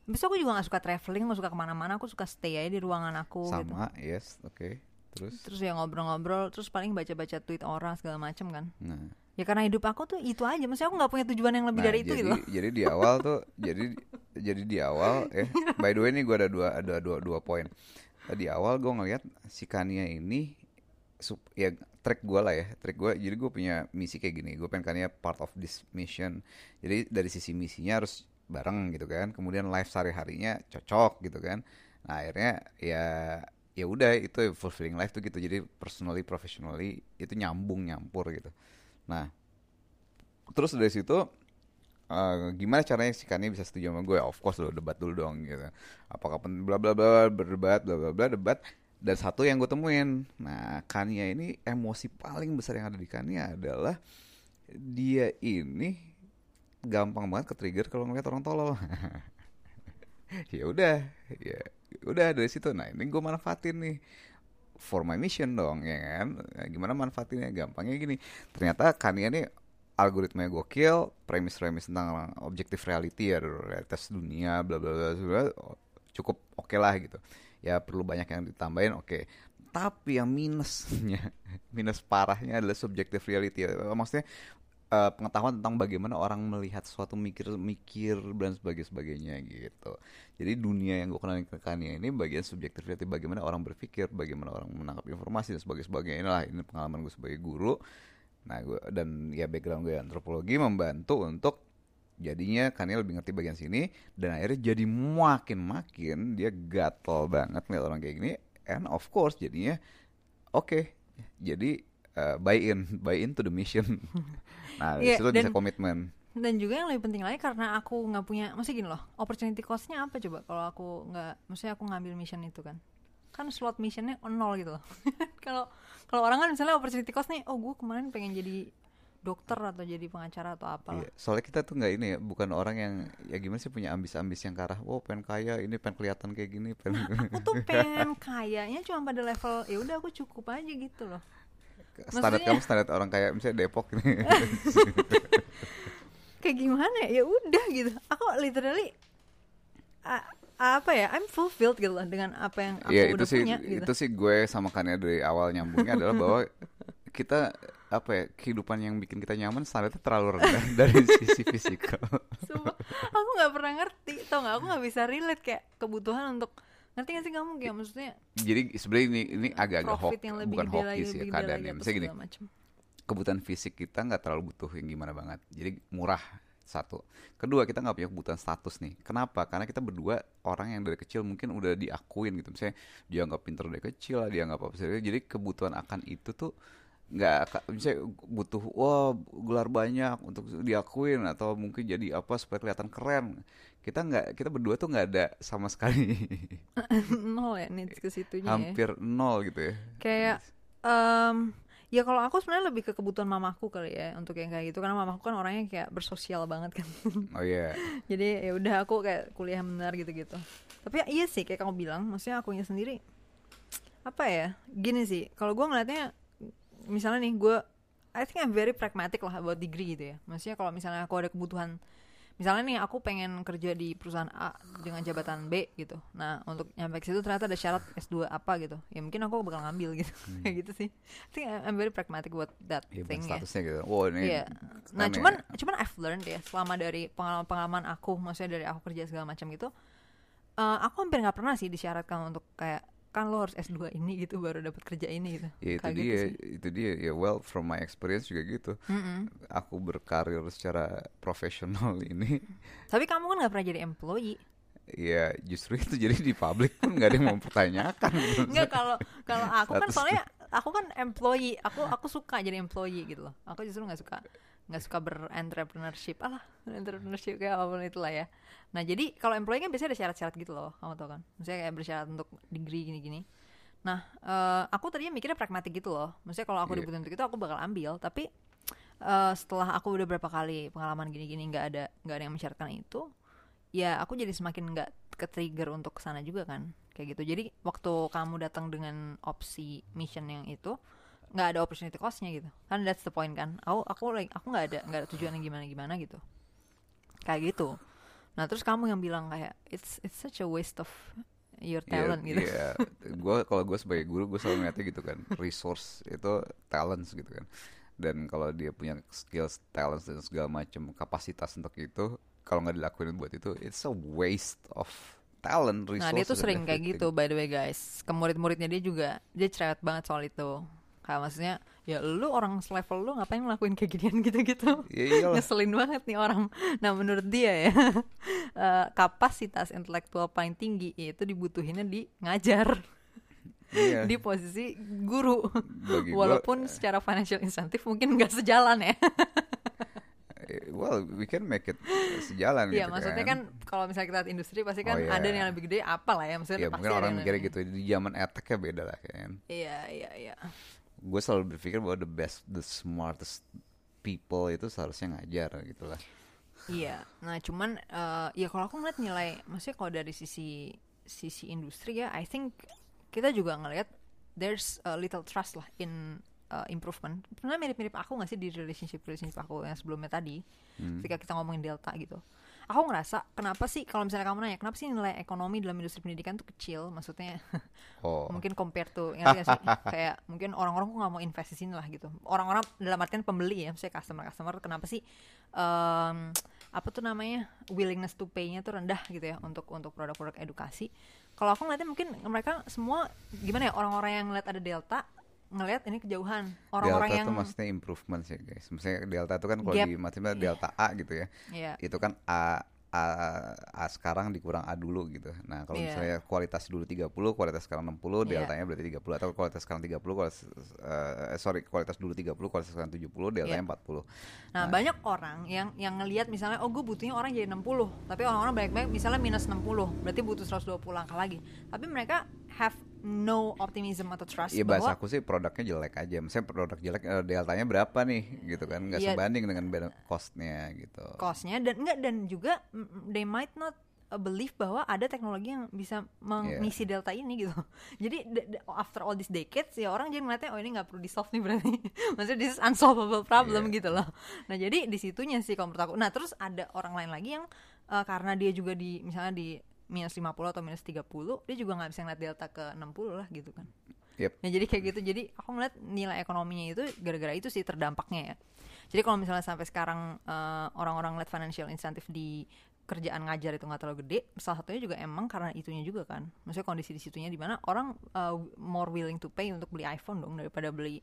Habis itu aku juga gak suka traveling, gak suka ke mana-mana, aku suka stay aja di ruangan aku gitu. Sama, yes, oke. Terus Terus ya ngobrol-ngobrol, terus paling baca-baca tweet orang segala macem kan. nah. Ya karena hidup aku tuh itu aja, maksudnya aku gak punya tujuan yang lebih Nah, dari itu jadi, gitu loh. Jadi di awal tuh, <laughs> jadi jadi di awal, eh, by the way nih gue ada dua ada dua dua poin. Di awal gue ngeliat si Kania ini, sup, ya track gue lah ya, track gue. Jadi gue punya misi kayak gini. Gue pengen Kania part of this mission. Jadi dari sisi misinya harus bareng gitu kan. Kemudian life sehari harinya cocok gitu kan. nah akhirnya ya ya udah itu fulfilling life tuh gitu. Jadi personally professionally itu nyambung nyampur gitu. Nah terus dari situ eh, gimana caranya si Kanye bisa setuju sama gue? Of course lo debat dulu dong gitu. Apakah pen bla bla bla berdebat bla bla bla debat. Dan satu yang gue temuin nah Kanye ini emosi paling besar yang ada di Kanye adalah dia ini gampang banget ke trigger kalau ngeliat orang tolol. <laughs> Ya udah ya udah dari situ nah ini gue manfaatin nih. For my mission dong ya kan? Nah, gimana manfaatinnya? Gampangnya gini. Ternyata Kanye ini algoritmanya gokil premis-premis tentang objective reality ya realitas dunia bla bla bla cukup oke lah gitu. Ya perlu banyak yang ditambahin oke. Tapi yang minusnya <laughs> minus parahnya adalah subjective reality maksudnya eh, pengetahuan tentang bagaimana orang melihat sesuatu mikir-mikir dan sebagainya sebagainya gitu. Jadi dunia yang gue kenalin ke Kanye ini bagian subjektif reality bagaimana orang berpikir, bagaimana orang menangkap informasi dan sebagainya sebagainya. Inilah ini pengalaman gue sebagai guru. Nah, gue dan ya background gue antropologi membantu untuk jadinya Kanye lebih ngerti bagian sini dan akhirnya jadi makin-makin dia gatel banget ngeliat orang kayak gini and of course jadinya oke jadi uh, buy in <laughs> buy in to the mission. <laughs> Nah Iya, situ bisa komitmen. dan juga yang lebih penting lagi karena aku nggak punya maksudnya gini loh opportunity costnya apa coba kalau aku nggak maksudnya aku ngambil mission itu kan? Kan slot missionnya nol gitu loh. <laughs> Kalau kalau orang kan misalnya opportunity costnya oh gue kemarin pengen jadi dokter atau jadi pengacara atau apa Iya, soalnya kita tuh nggak ini ya, bukan orang yang ya gimana sih punya ambis-ambis yang ke arah, wow pengen kaya, ini pengen kelihatan kayak gini, pengen aku tuh pengen kayaknya cuma pada level ya udah aku cukup aja gitu loh standar Maksudnya- kamu standar orang kaya misalnya Depok nih. <laughs> kayak gimana ya? Ya udah gitu. Aku literally a- apa ya? I'm fulfilled gitu loh dengan apa yang aku itu udah sih punya gitu. itu sih gue sama Kania dari awal nyambungnya adalah bahwa kita apa ya kehidupan yang bikin kita nyaman standarnya terlalu rendah <laughs> dari sisi fisikal. Sumpah, aku nggak pernah ngerti. Tau nggak? Aku nggak bisa relate kayak kebutuhan untuk ngerti gak sih kamu kayak maksudnya Jadi sebenarnya ini ini agak-agak hoax, bukan hoki sih gede keadaannya. Misalnya gini, macem. kebutuhan fisik kita nggak terlalu butuh yang gimana banget. Jadi murah satu. Kedua kita nggak punya kebutuhan status nih. Kenapa? Karena kita berdua orang yang dari kecil mungkin udah diakuin gitu. Misalnya dia nggak pinter dari kecil dia nggak apa-apa. Jadi kebutuhan akan itu tuh nggak misalnya butuh wah gelar banyak untuk diakuin atau mungkin jadi apa supaya kelihatan keren. Kita nggak kita berdua tuh nggak ada sama sekali. <laughs> Nol ya needs ke situnya ya. Hampir nol gitu ya. kayak em ya kalau aku sebenarnya lebih ke kebutuhan mamaku kali ya untuk yang kayak gitu. Karena mamaku kan orangnya kayak bersosial banget kan. <laughs> Oh iya. jadi ya udah aku kayak kuliah benar gitu-gitu. Tapi ya, iya sih kayak kamu bilang maksudnya akunya sendiri apa ya gini sih. Kalau gue ngeliatnya misalnya nih gue I think I'm very pragmatic lah about degree gitu ya. Maksudnya kalau misalnya aku ada kebutuhan misalnya nih aku pengen kerja di perusahaan A dengan jabatan B gitu nah untuk nyampe ke situ ternyata ada syarat S2 apa gitu ya mungkin aku bakal ngambil gitu <laughs> kayak gitu sih I think I'm very pragmatic about that Iya, thing ya statusnya gitu. Wow ini. Iya. Nah, aneh. cuman cuman I've learned ya selama dari pengalaman-pengalaman aku, maksudnya dari aku kerja segala macam gitu, eh, aku hampir nggak pernah sih disyaratkan untuk kayak kan lo harus S2 ini gitu baru dapat kerja ini gitu. Ya itu Kayak dia, gitu sih. itu dia. Ya well from my experience juga gitu. Mm-mm. Aku berkarir secara profesional <laughs> ini, Tapi kamu kan nggak pernah jadi employee. ya justru itu jadi di publik pun nggak ada yang mempertanyakan. <laughs> gitu. Enggak kalau kalau aku kan soalnya aku kan employee, aku aku suka jadi employee gitu loh. Aku justru nggak suka nggak suka berentrepreneurship alah entrepreneurship kayak apa pun itulah ya nah jadi kalau employee kan biasanya ada syarat-syarat gitu loh kamu tau kan? Misalnya kayak bersyarat untuk degree gini-gini. Nah eh, aku tadinya mikirnya pragmatik gitu loh. Maksudnya kalau aku Iya. dibutuhin untuk itu aku bakal ambil. Tapi eh, setelah aku udah berapa kali pengalaman gini-gini nggak ada nggak ada yang mensyaratkan itu ya aku jadi semakin nggak ke trigger untuk ke sana juga kan. Kayak gitu. Jadi waktu kamu datang dengan opsi mission yang itu nggak ada opportunity costnya gitu. Kan that's the point kan. Aku aku like aku nggak ada nggak ada tujuan yang gimana gimana gitu. Kayak gitu nah terus kamu yang bilang kayak it's it's such a waste of your talent gitu Iya, gue kalau gue sebagai guru gue selalu ngeliatnya gitu kan, resource itu talents gitu kan. Dan kalau dia punya skills, talents dan segala macam kapasitas untuk itu, kalau nggak dilakuin buat itu, it's a waste of talent, resources. Nah dia tuh sering kayak gitu by the way guys Ke murid-muridnya dia juga Dia cerewet banget soal itu kayak maksudnya ya lu orang selevel lu ngapain ngelakuin kayak ginian <laughs> gitu-gitu? Ya ngeselin banget nih orang. Nah menurut dia ya <laughs> eh, kapasitas intelektual paling tinggi itu dibutuhinnya di ngajar. Iya. <laughs> di posisi guru. Bagi gua, walaupun secara financial incentive mungkin nggak sejalan ya. Eh, well we can make it sejalan Iya gitu maksudnya kan. kalau misalnya kita lihat industri pasti kan Oh, iya. ada yang lebih gede apa lah ya maksudnya ya pasti mungkin ada orang mikirnya gitu di zaman eteknya beda lah kan iya iya iya gue selalu berpikir bahwa the best the smartest people itu seharusnya ngajar gitu lah Iya, nah cuman eh, ya kalau aku ngeliat nilai, maksudnya kalau dari sisi sisi industri ya, I think kita juga ngelihat there's a little trust lah in uh, improvement. Sebenarnya mirip-mirip aku nggak sih di relationship relationship aku yang sebelumnya tadi, Hmm. ketika kita ngomongin delta gitu. Aku ngerasa kenapa sih kalau misalnya kamu nanya kenapa sih nilai ekonomi dalam industri pendidikan tuh kecil, maksudnya <laughs> oh. mungkin compare to ngerti gak sih? <laughs> Kayak mungkin orang-orang kok nggak mau invest di sini lah gitu. Orang-orang dalam artian pembeli ya misalnya customer customer kenapa sih em, apa tuh namanya willingness to pay-nya tuh rendah gitu ya untuk untuk produk-produk edukasi? Kalau aku ngeliatnya mungkin mereka semua gimana ya orang-orang yang ngeliat ada delta ngeliat ini kejauhan orang-orang delta yang tuh maksudnya improvement sih guys maksudnya delta itu kan kalau di matematika delta A gitu ya ya itu kan A, A, A sekarang dikurang A dulu gitu. Nah, kalau Iya. misalnya kualitas dulu 30, kualitas sekarang 60, Iya. deltanya berarti 30 atau kualitas sekarang 30, kualitas eh, sorry, kualitas dulu 30, kualitas sekarang 70, deltanya Iya. 40. Nah, banyak orang yang yang ngelihat misalnya oh gue butuhnya orang jadi 60, tapi orang-orang banyak-banyak misalnya minus 60, berarti butuh 120 langkah lagi. Tapi mereka have no optimism atau trust Iya bahasa aku sih produknya jelek aja. Misalnya produk jelek eh, deltanya berapa nih gitu kan? Nggak Iya. sebanding dengan cost-nya gitu. cost-nya dan enggak dan juga mm, they might not uh, believe bahwa ada teknologi yang bisa mengisi Iya. delta ini gitu. <laughs> Jadi after all these decades ya orang jadi melihatnya oh ini nggak perlu di solve nih berarti. <laughs> Maksudnya this is unsolvable problem Iya. gitu loh. Nah jadi di situnya sih kalau menurut aku. Nah terus ada orang lain lagi yang uh, karena dia juga di misalnya di minus 50 atau minus 30 dia juga nggak bisa ngeliat delta ke 60 lah gitu kan. Yep. Nah jadi kayak gitu jadi aku ngeliat nilai ekonominya itu gara-gara itu sih terdampaknya ya. Jadi kalau misalnya sampai sekarang eh, orang-orang lihat financial incentive di kerjaan ngajar itu nggak terlalu gede, salah satunya juga emang karena itunya juga kan. Maksudnya kondisi di situnya di mana orang eh, more willing to pay untuk beli iPhone dong daripada beli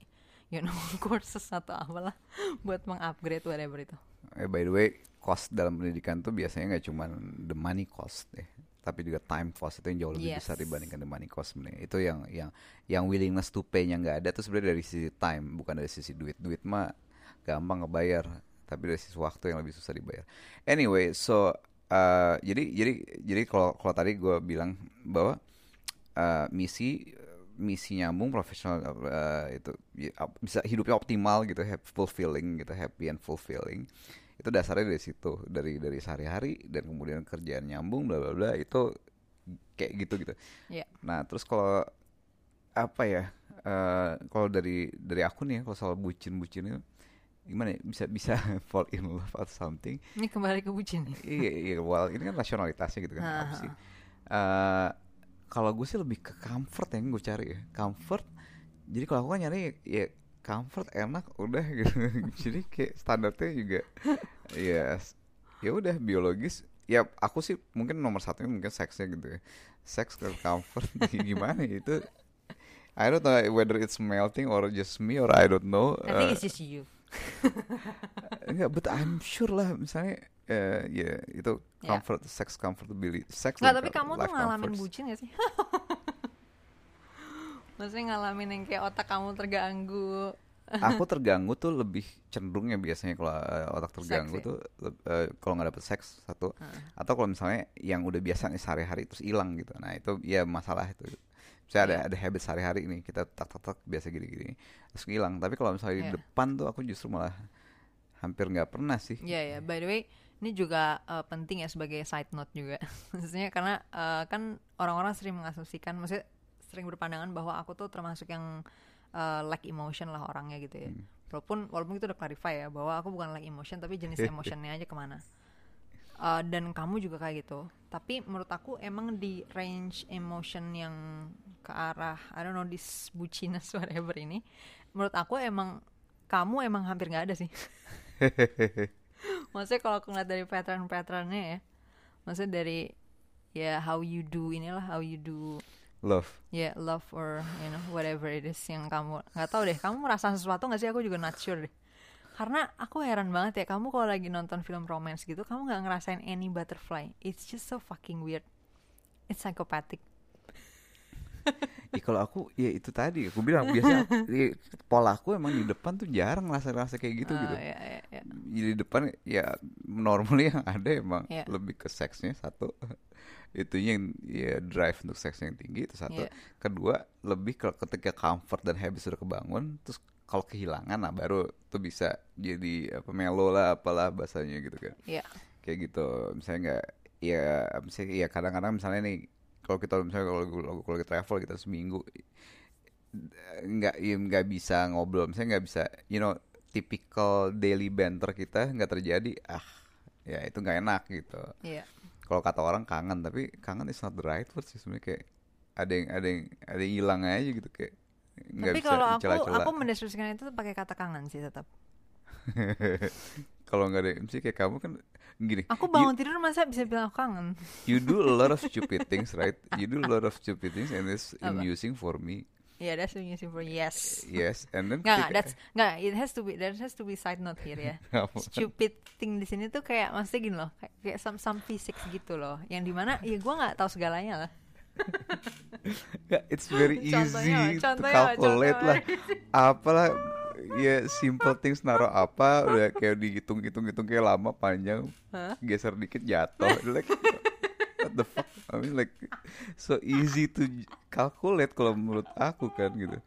you know <laughs> courses atau apalah <laughs> buat mengupgrade whatever itu. Eh, by the way, cost dalam pendidikan tuh biasanya nggak cuma the money cost deh, tapi juga time cost itu yang jauh lebih Yes. besar dibandingkan the money cost sebenarnya. Itu yang yang yang willingness to pay-nya nggak ada tuh sebenarnya dari sisi time, bukan dari sisi duit. Duit mah gampang ngebayar, tapi dari sisi waktu yang lebih susah dibayar. Anyway, so uh, jadi jadi jadi kalau kalau tadi gue bilang bahwa uh, misi misi nyambung profesional uh, itu ya, bisa hidupnya optimal gitu, happy, fulfilling gitu, happy and fulfilling. Itu dasarnya dari situ, dari dari sehari-hari dan kemudian kerjaan nyambung bla bla bla itu kayak gitu gitu. Iya. Nah, terus kalau apa ya? eh, kalau dari dari aku nih ya, kalau soal bucin-bucin itu gimana ya? Bisa bisa <laughs> fall in love atau something Ini kembali ke bucin. iya iya well ini kan rasionalitasnya gitu kan apa Ah. sih Eh, kalau gue sih lebih ke comfort yang gue cari ya comfort jadi kalau aku kan nyari ya comfort enak udah <laughs> gitu jadi kayak standarnya juga ya ya udah biologis ya aku sih mungkin nomor satunya mungkin seksnya gitu ya seks ke comfort <laughs> gimana ya, itu I don't know whether it's melting or just me or I don't know I think Eh, it's just you. <laughs> Enggak, but I'm sure lah misalnya eh ya itu Ya. comfort, sex comfortability, sex Nggak, tapi kamu tuh ngalamin comforts. bucin gak sih? Maksudnya ngalamin yang kayak otak kamu terganggu. Aku <laughs> terganggu tuh lebih cenderung ya biasanya kalau eh, otak terganggu Seks ya? tuh eh, kalau nggak dapet seks satu atau kalau misalnya yang udah biasa nih sehari-hari terus hilang gitu. Nah itu ya masalah itu. Saya ada Iya. ada habit sehari-hari nih kita tak tak tak biasa gini-gini terus hilang. Tapi kalau misalnya di Iya. depan tuh aku justru malah hampir nggak pernah sih. Iya ya, by the way, ini juga eh, penting ya sebagai side note juga. <laughs> Maksudnya karena eh, kan orang-orang sering mengasumsikan, maksudnya sering berpandangan bahwa aku tuh termasuk yang eh, lack emotion lah orangnya gitu ya. Walaupun walaupun itu udah clarify ya bahwa aku bukan lack emotion tapi jenis <laughs> emotionnya aja ke mana. Eh, dan kamu juga kayak gitu. Tapi menurut aku emang di range emotion yang ke arah I don't know this buciness <laughs> whatever ini, menurut aku emang kamu emang hampir nggak ada sih. <laughs> maksudnya kalau aku ngeliat dari pattern-patternnya ya maksudnya dari ya how you do inilah how you do love. Ya love or you know whatever it is yang kamu nggak tahu deh kamu merasa sesuatu nggak sih? Aku juga not sure deh. Karena aku heran banget ya kamu kalau lagi nonton film romance gitu kamu nggak ngerasain any butterfly. It's just so fucking weird. It's psychopathic <laughs> Ya kalau aku ya itu tadi aku bilang biasanya ya, pola aku emang di depan tuh jarang rasa-rasa kayak gitu Oh, gitu. ya, ya, ya. Di depan ya normalnya yang ada emang Iya. lebih ke seksnya satu. <laughs> Itunya yang ya drive untuk seks yang tinggi itu satu. Iya. Kedua lebih ke ketika comfort dan habit sudah kebangun terus kalau kehilangan nah baru tuh bisa jadi apa melo lah apalah bahasanya gitu kan. Iya. Kayak gitu. Misalnya nggak ya misalnya ya kadang-kadang misalnya nih kalau kita misalnya kalau kalau kita travel kita seminggu nggak ya nggak bisa ngobrol misalnya nggak bisa you know typical daily banter kita nggak terjadi ah ya itu nggak enak gitu Iya. kalau kata orang kangen tapi kangen is not the right word sih sebenarnya kayak ada yang ada yang ada yang hilang aja gitu kayak nggak Tapi bisa kalau aku aku mendeskripsikan itu pakai kata kangen sih tetap. <laughs> kalau nggak ada misalnya kayak kamu kan gini Aku you- bangun tidur masa bisa bilang aku kangen. you do a lot of <laughs> stupid things right you do a lot of stupid things and it's Apa? amusing for me Yeah, that's amusing for yes. yes and then Nggak, that's nggak. It has to be, there has to be side note here ya. <laughs> Stupid thing di sini tuh kayak maksudnya gini loh, kayak, kayak some some physics gitu loh. Yang di mana ya gue nggak tahu segalanya lah. <laughs> It's very Contohnya, easy to contohnya, calculate contohnya. lah. Apalah ya simple things naruh apa udah kayak dihitung-hitung hitung kayak lama panjang Hah? geser dikit jatuh. Like what the fuck? I mean like so easy to calculate kalau menurut aku kan gitu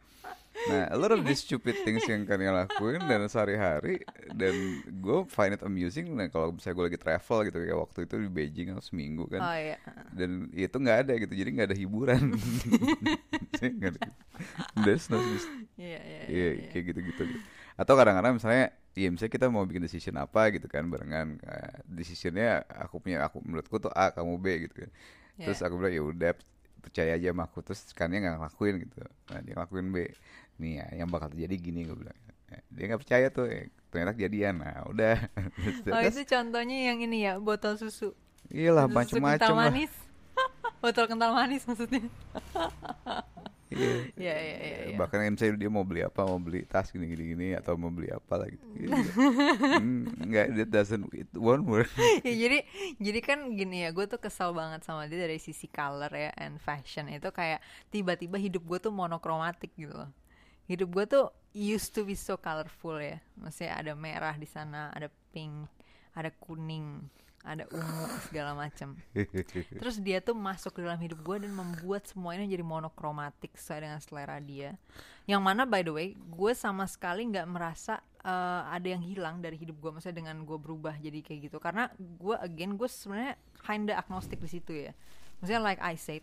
nah a lot of these stupid things yang kalian lakuin dan sehari-hari dan gue find it amusing nah kalau misalnya gue lagi travel gitu kayak waktu itu di Beijing atau seminggu kan Oh iya. dan itu nggak ada gitu jadi nggak ada hiburan <laughs> ada there's no Iya iya. iya iya. kayak gitu gitu atau kadang-kadang misalnya ya misalnya kita mau bikin decision apa gitu kan barengan Kayak decisionnya aku punya aku menurutku tuh A kamu B gitu kan terus Iya. aku bilang ya udah percaya aja sama aku terus kan dia nggak ngelakuin gitu nah dia ngelakuin B nih ya yang bakal terjadi gini gue bilang dia nggak percaya tuh eh, ternyata kejadian nah udah <laughs> Oh Terus, itu contohnya yang ini ya botol susu. iyalah lah manis. <laughs> botol kental manis maksudnya. <laughs> Iya. Iya iya iya. iya. bahkan misalnya dia mau beli apa mau beli tas gini gini gini atau mau beli apa lah gitu Iya. Hmm, nggak that doesn't it won't work ya jadi jadi kan gini ya gue tuh kesel banget sama dia dari sisi color ya and fashion itu kayak tiba-tiba hidup gue tuh monokromatik gitu loh hidup gue tuh used to be so colorful ya. Maksudnya ada merah di sana ada pink ada kuning ada ungu <laughs> segala macam <laughs> terus dia tuh masuk ke dalam hidup gue dan membuat semuanya jadi monokromatik sesuai dengan selera dia. Yang mana by the way gue sama sekali nggak merasa eh, ada yang hilang dari hidup gue maksudnya dengan gue berubah jadi kayak gitu. Karena gue again gue sebenarnya kinda agnostik di situ ya. Maksudnya like I said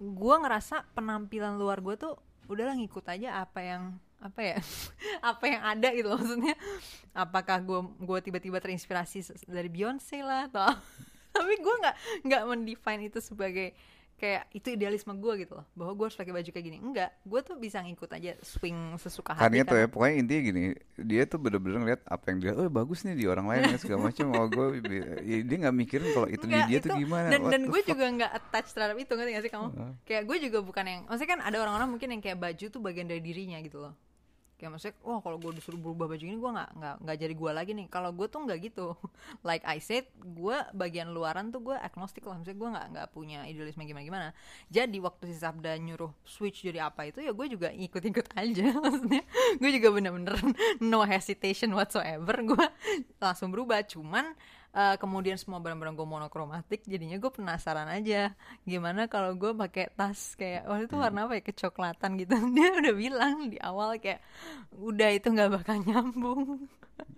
gue ngerasa penampilan luar gue tuh udahlah ngikut aja apa yang apa ya <laughs> apa yang ada gitu maksudnya. Apakah gue gue tiba-tiba terinspirasi dari Beyonce lah atau <laughs> tapi gue nggak nggak mendefine itu sebagai kayak itu idealisme gue gitu loh. Bahwa gue harus pakai baju kayak gini. Enggak. Gue tuh bisa ngikut aja swing sesuka kan hati itu ya pokoknya intinya gini dia tuh bener-bener ngeliat apa yang dia oh bagus nih di orang lain ya, segala macam. Oh gue ya, dia nggak mikirin kalau itu di Enggak, dia itu- tuh gimana dan What dan gue juga nggak attach terhadap itu ngerti gak sih kamu? Heeh. kayak gue juga bukan yang maksudnya kan ada orang-orang mungkin yang kayak baju tuh bagian dari dirinya gitu loh kayak maksudnya wah kalau gue disuruh berubah baju ini gue nggak nggak nggak jadi gue lagi nih. Kalau gue tuh nggak gitu. <laughs> Like I said gue bagian luaran tuh gue agnostik lah. Maksudnya gue nggak nggak punya idealisme gimana gimana jadi waktu si Sabda nyuruh switch jadi apa itu ya gue juga ikut-ikut aja. <laughs> Maksudnya gue juga bener-bener <laughs> no hesitation whatsoever. Gue langsung berubah. Cuman eh, kemudian semua barang-barang gue monokromatik jadinya gue penasaran aja. Gimana kalau gue pakai tas kayak waktu itu warna apa ya? Kecoklatan gitu. <laughs> Dia udah bilang di awal kayak udah itu nggak bakal nyambung.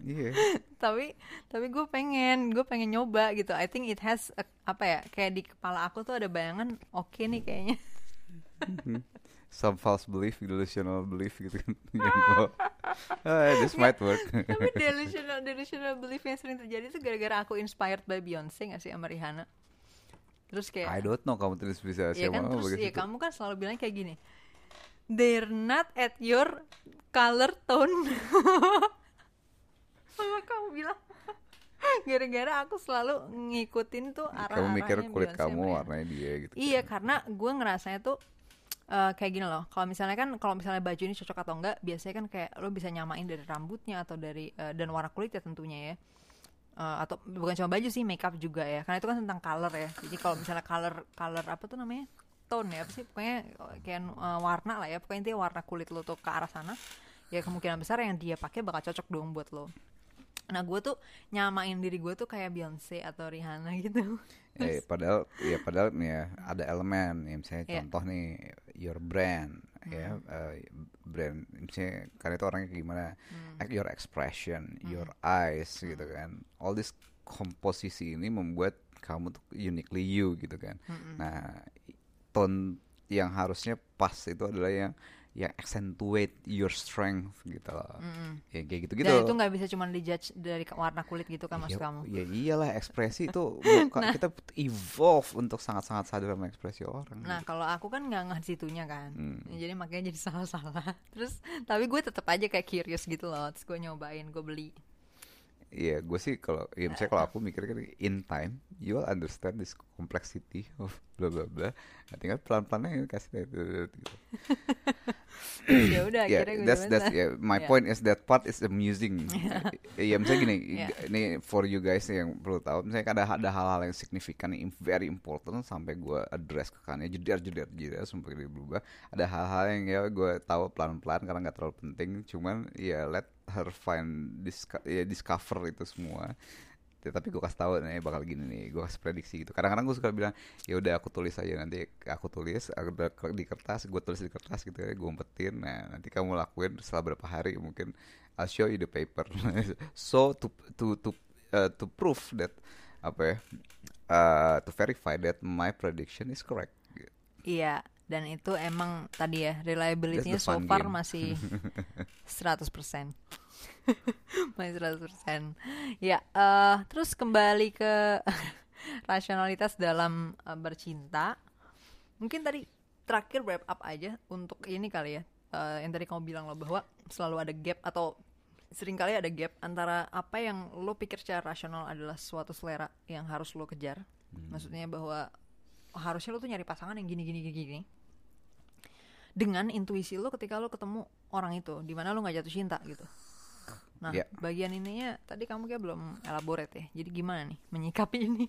Iya. <laughs> Tapi tapi gue pengen gue pengen nyoba gitu. I think it has a- apa ya kayak di kepala aku tuh ada bayangan oke nih kayaknya some false belief delusional belief gitu kan. <laughs> Yang oh, this might work. <laughs> tapi <laughs> delusional delusional belief yang sering terjadi tuh gara-gara aku inspired by Beyonce gak sih sama Rihanna? Terus kayak I don't know kamu terus bisa ya kan terus ya kamu kan selalu bilang kayak gini they're not at your color tone. Sama kamu bilang? Gara-gara aku selalu ngikutin tuh arah kamu mikir kulit kamu warnanya dia gitu iya karena gue ngerasanya tuh eh, kayak gini loh. Kalau misalnya kan kalau misalnya baju ini cocok atau enggak, biasanya kan kayak lo bisa nyamain dari rambutnya atau dari eh, dan warna kulitnya tentunya ya. Eh, atau bukan cuma baju sih, makeup juga ya. Karena itu kan tentang color ya. Jadi kalau misalnya color color apa tuh namanya? tone ya apa sih pokoknya kayak eh, warna lah ya pokoknya intinya warna kulit lo tuh ke arah sana ya kemungkinan besar yang dia pakai bakal cocok dong buat lo nah gue tuh nyamain diri gue tuh kayak Beyonce atau Rihanna gitu Eh, padahal ya padahal nih ya ada elemen. Ya misalnya Iya. contoh nih your brand ya eh, brand misalnya karena itu orangnya kayak gimana? Like your expression your eyes gitu kan. All this komposisi ini membuat kamu tuh uniquely you gitu kan. Nah i- tone yang harusnya pas itu adalah yang yang accentuate your strength gitu loh ya kayak gitu gitu dan itu nggak bisa cuma dijudge dari warna kulit gitu kan maksud ya, kamu ya iyalah ekspresi itu <laughs> muka- kita evolve untuk sangat-sangat sadar sama ekspresi orang. Nah kalau aku kan nggak nggak situnya kan. Ya, jadi makanya jadi salah-salah. <laughs> Terus tapi gue tetap aja kayak curious gitu loh. Terus gue nyobain, gue beli. Iya, gue sih kalau ya misalnya kalau aku mikir kan in time you will understand this complexity of <laughs> bla bla bla. Nah, tinggal pelan-pelan aja kasih gitu. <laughs> ya udah Yeah, akhirnya that's that's yeah, my Yeah. point is that part is amusing. <laughs> ya misalnya gini, Yeah. ini for you guys yang perlu tahu, misalnya ada ada hal-hal yang signifikan, yang very important sampai gue address ke kannya, jeder jeder jeder sampai dia berubah. Ada hal-hal yang ya gue tahu pelan-pelan karena nggak terlalu penting, cuman ya let her find disco- ya, discover itu semua. Ya, tapi gue kasih tahu nih bakal gini nih, gue kasih prediksi gitu. Kadang-kadang gue suka bilang, ya udah aku tulis aja nanti aku tulis aku di kertas, gue tulis di kertas gitu ya, gue umpetin. Nah nanti kamu lakuin setelah berapa hari mungkin I'll show you the paper. <laughs> so to to to uh, to prove that apa ya, uh, to verify that my prediction is correct. Iya, dan itu emang tadi ya reliability-nya so far game. masih <laughs> 100%. <laughs> masih 100%. Ya, eh terus kembali ke <laughs> rasionalitas dalam eh, bercinta. Mungkin tadi terakhir wrap up aja untuk ini kali ya. eh, yang tadi kamu bilang loh bahwa selalu ada gap atau sering kali ada gap antara apa yang lo pikir secara rasional adalah suatu selera yang harus lo kejar. Maksudnya bahwa harusnya lo tuh nyari pasangan yang gini gini gini gini dengan intuisi lo ketika lo ketemu orang itu di mana lo nggak jatuh cinta gitu nah Ya. bagian ininya tadi kamu kayak belum elaborate ya jadi gimana nih menyikapi <laughs> ini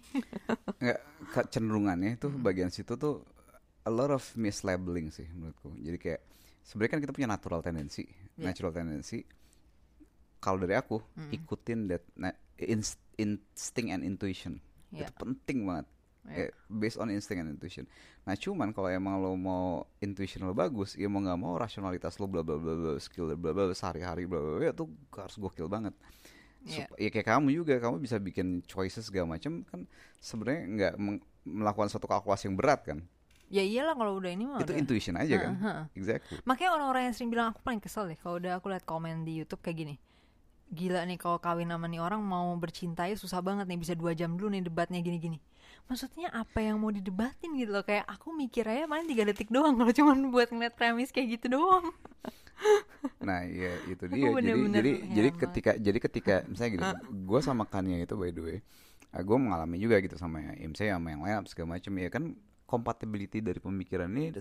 Nggak, kecenderungannya itu bagian situ tuh a lot of mislabeling sih menurutku. Jadi kayak sebenarnya kan kita punya natural tendency, Yeah. natural tendency. Kalau dari aku ikutin that instinct and intuition Yeah. itu penting banget. Yeah. Eh, based on instinct and intuition. Nah cuman kalau emang lo mau intuition lo bagus, ya mau nggak mau rasionalitas lo bla bla bla bla skill bla bla bla, sehari-hari bla bla bla itu harus gokil banget. Iya. Sup- ya kayak kamu juga kamu bisa bikin choices segala macam kan sebenarnya nggak melakukan suatu kalkulasi yang berat kan ya iyalah kalau udah ini mah itu udah. intuition aja kan Heeh, heeh. exactly makanya orang-orang yang sering bilang aku paling kesel deh kalau udah aku lihat komen di YouTube kayak gini gila nih kalau kawin sama nih orang mau bercintai susah banget nih bisa dua jam dulu nih debatnya gini-gini maksudnya apa yang mau didebatin gitu loh. Kayak aku mikir aja paling tiga detik doang kalau cuma buat ngeliat premis kayak gitu doang. <laughs> Nah ya itu Aku dia. Jadi bener-bener jadi jadi heran ketika jadi ketika misalnya gini gue sama Kania itu by the way gue mengalami juga gitu sama ya misalnya sama yang lain segala macam ya kan compatibility dari pemikiran ini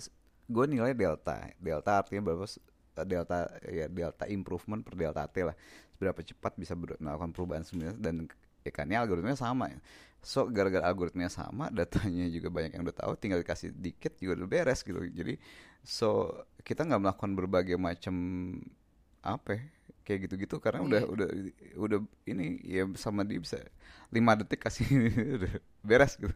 gue nilai delta. Delta artinya berapa? S- delta ya delta improvement per delta t lah. Seberapa cepat bisa melakukan perubahan sebenarnya dan ya kan ini algoritmanya sama ya so gara-gara algoritmanya sama datanya juga banyak yang udah tahu tinggal dikasih dikit juga udah beres gitu jadi so kita nggak melakukan berbagai macam apa ya, kayak gitu-gitu karena udah Iya. udah udah ini ya sama dia bisa lima detik kasih <laughs> udah beres gitu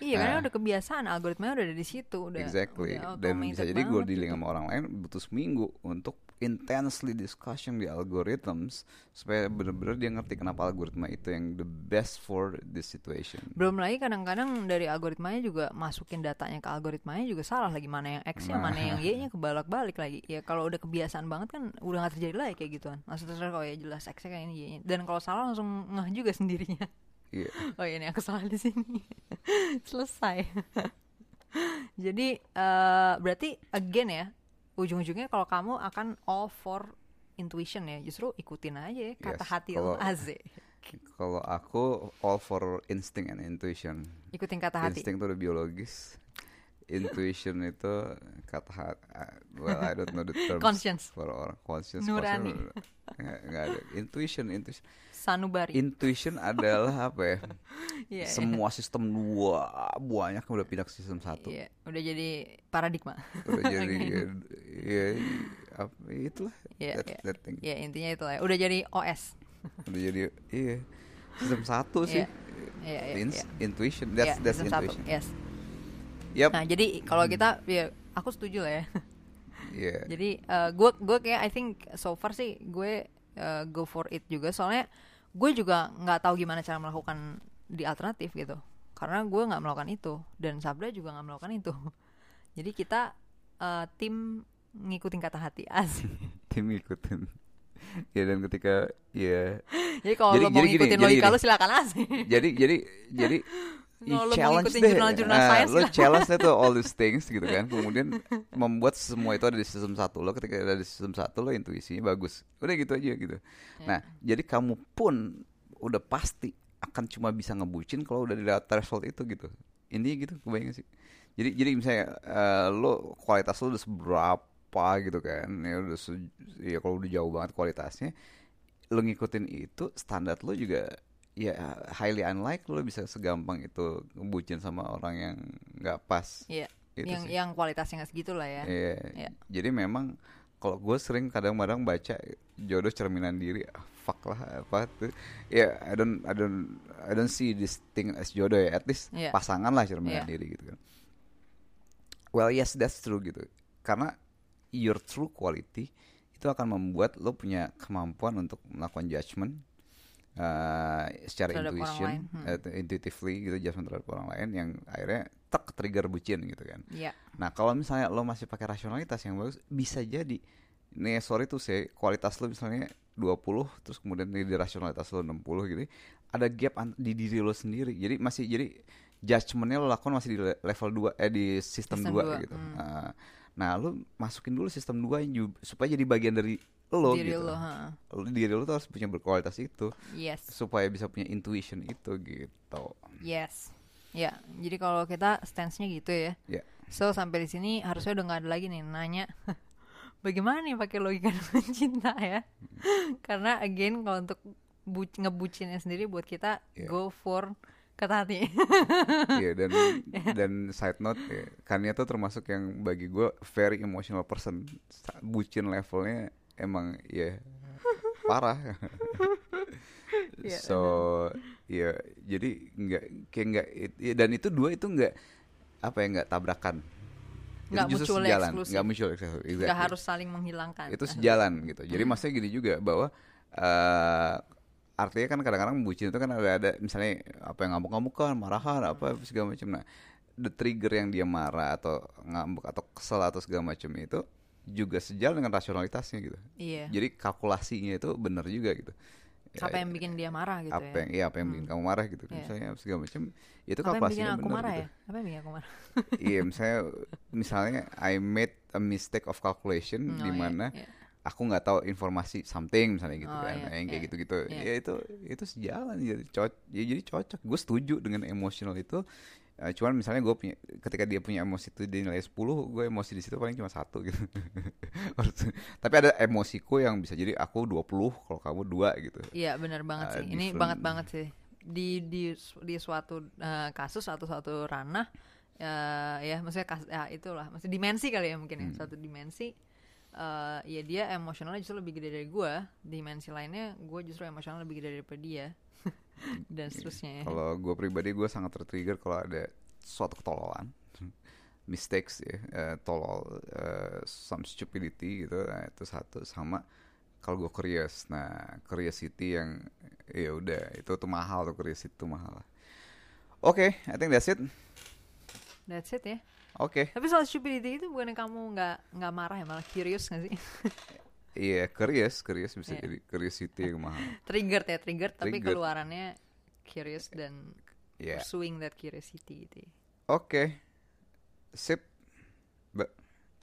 iya karena Nah. udah kebiasaan algoritmanya udah ada di situ udah exactly udah dan bisa jadi gue dealing gitu. sama orang lain butuh seminggu untuk intensely discussion di algorithms supaya bener-bener dia ngerti kenapa algoritma itu yang the best for this situation. Belum lagi kadang-kadang dari algoritmanya juga masukin datanya ke algoritmanya juga salah lagi mana yang X nya mana yang Y nya kebalak-balik lagi. Ya kalau udah kebiasaan banget kan udah nggak terjadi lagi kayak gituan. Maksudnya kalau ya jelas X nya kayak ini Y nya. Dan kalau salah langsung ngeh juga <laughs> sendirinya. Iya. oh ini aku salah di sini. <laughs> Selesai. <laughs> Jadi eh, berarti again ya ujung-ujungnya kalau kamu akan all for intuition ya justru ikutin aja kata Yes, hati lo aze <laughs> kalau aku all for instinct and intuition. Ikutin kata hati. Insting itu udah biologis. Intuition <laughs> itu kata hat- uh, well I don't know the terms Conscience. for orang. Conscience Nurani. nggak ada. Intuition intuition Sanubari. intuition <laughs> adalah apa ya Iya, iya. semua sistem dua banyak yang udah pindah ke sistem satu Iya, udah jadi paradigma. udah <laughs> jadi ya, ya, apa, itulah Iya, that, iya. that thing Ya intinya itu lah. Udah jadi OS. udah jadi iya sistem satu sih Iya, iya, Ins- iya. intuition that's Iya, that's sistem satu. intuition Yes. yep Nah jadi kalau kita, ya aku setuju lah ya. yeah. Jadi gue gue kayak I think so far sih gue uh, go for it juga soalnya gue juga nggak tahu gimana cara melakukan di alternatif gitu. Karena gue nggak melakukan itu. Dan Sabda juga nggak melakukan itu. <laughs> Jadi kita uh, tim ngikutin kata hati. <laughs> Asik. Tim ngikutin. Ya dan ketika ya. <laughs> Jadi kalau Jadi- lo mau jadi ngikutin jadi logika gini. lo silakan asik. Jadi jadi jadi Mau challenge deh. jurnal-jurnal sains, lo challenge deh tuh all these things gitu kan. <laughs> Kemudian membuat semua itu ada di sistem satu lo. Ketika ada di sistem satu lo intuisinya bagus. Udah gitu aja gitu. Ya. nah jadi kamu pun udah pasti akan cuma bisa ngebucin kalau udah di threshold itu gitu. Ini gitu kebayang sih. Jadi jadi misalnya eh, lo kualitas lo udah seberapa gitu kan ya udah se- ya kalau udah jauh banget kualitasnya lo ngikutin itu standar lo juga ya highly unlikely lo bisa segampang itu ngebucin sama orang yang nggak pas Iya. Itu yang sih. yang kualitasnya nggak segitu lah ya Iya. Iya. jadi memang kalau gue sering kadang-kadang baca jodoh cerminan diri ah, fuck lah apa tuh ya I don't I don't I don't see this thing as jodoh ya at least Iya. pasangan lah cerminan Iya. diri gitu kan well yes that's true gitu karena your true quality itu akan membuat lo punya kemampuan untuk melakukan judgment uh, secara Terhadap intuition, hmm. uh, intuitively gitu judgment terhadap orang lain yang akhirnya tek trigger bucin gitu kan. Iya. Nah kalau misalnya lo masih pakai rasionalitas yang bagus, bisa jadi nih sorry tuh saya kualitas lo misalnya 20 terus kemudian di di rasionalitas lo 60 gitu, ada gap di diri lo sendiri. Jadi masih jadi judgementnya lo lakukan masih di le- level 2 eh di sistem, Sistem 2 dua, gitu. hmm. Nah, nah lo masukin dulu sistem 2 yang ju- supaya jadi bagian dari lo diri gitu. lo ha. Diri lo tuh harus punya berkualitas itu yes supaya bisa punya intuition itu gitu. Yes. Ya, jadi kalau kita stance-nya gitu ya. Ya. So sampai di sini harusnya udah nggak ada lagi nih nanya <laughs> bagaimana nih pakai logika <laughs> dalam cinta ya. Karena again kalau untuk bu- ngebucinnya sendiri buat kita Ya. go for kata hati. Iya <laughs> dan dan side note ya, Kania tuh termasuk yang bagi gue very emotional person. Bucin levelnya emang ya parah. <laughs> Iya, so ya jadi nggak kayak nggak it- ya, dan itu dua itu nggak apa ya nggak tabrakan. Nggak mutually sejalan, eksklusif. nggak mutually eksklusif, Nggak exactly. harus saling menghilangkan. itu sejalan gitu. Jadi maksudnya gini juga bahwa eh artinya kan kadang-kadang bucin itu kan ada ada misalnya apa yang ngamuk-ngamukan, marahan, apa segala macam. Nah, the trigger yang dia marah atau ngambek atau kesel atau segala macam itu juga sejalan dengan rasionalitasnya gitu. Iya. Jadi kalkulasinya itu benar juga gitu. Ya, apa yang bikin dia marah gitu apa ya? yang iya apa yang bikin kamu marah gitu Iya. misalnya segala macam itu apa yang bikin kalkulasinya aku benar marah gitu. ya? Apa yang bikin aku marah? <laughs> iya misalnya misalnya I made a mistake of calculation Oh, di iya, mana iya. aku nggak tahu informasi something misalnya gitu Oh, kan iya, Nah, yang kayak iya, gitu-gitu iya. ya itu itu sejalan jadi cocok ya, jadi cocok gue setuju dengan emosional itu Eh, cuman misalnya gue punya ketika dia punya emosi itu di nilai 10 gue emosi di situ paling cuma satu gitu <laughs> tapi ada emosiku yang bisa jadi aku 20 kalau kamu dua gitu Iya benar banget Uh, sih. Ini different. banget banget sih. Di di di suatu uh, kasus atau suatu ranah uh, ya maksudnya kas, ya itulah maksud dimensi kali ya mungkin ya Hmm. suatu dimensi uh, ya dia emosionalnya justru lebih gede dari gue dimensi lainnya gue justru emosional lebih gede daripada dia dan seterusnya ya. Kalau gue pribadi gue sangat tertrigger kalau ada suatu ketololan, <laughs> mistakes ya, eh, tolol, eh, some stupidity gitu, nah, itu satu sama kalau gue curious, nah curiosity yang ya udah itu tuh mahal tuh curiosity tuh mahal. Oke, I think that's it. That's it ya. Oke, Tapi soal stupidity itu bukannya kamu nggak nggak marah ya malah curious nggak sih? <laughs> iya curious, curious bisa Iya. jadi curiosity yang mahal. <laughs> triggered ya triggered tapi Triggered. keluarannya curious dan Iya. pursuing that curiosity gitu. ya. Oke, sip.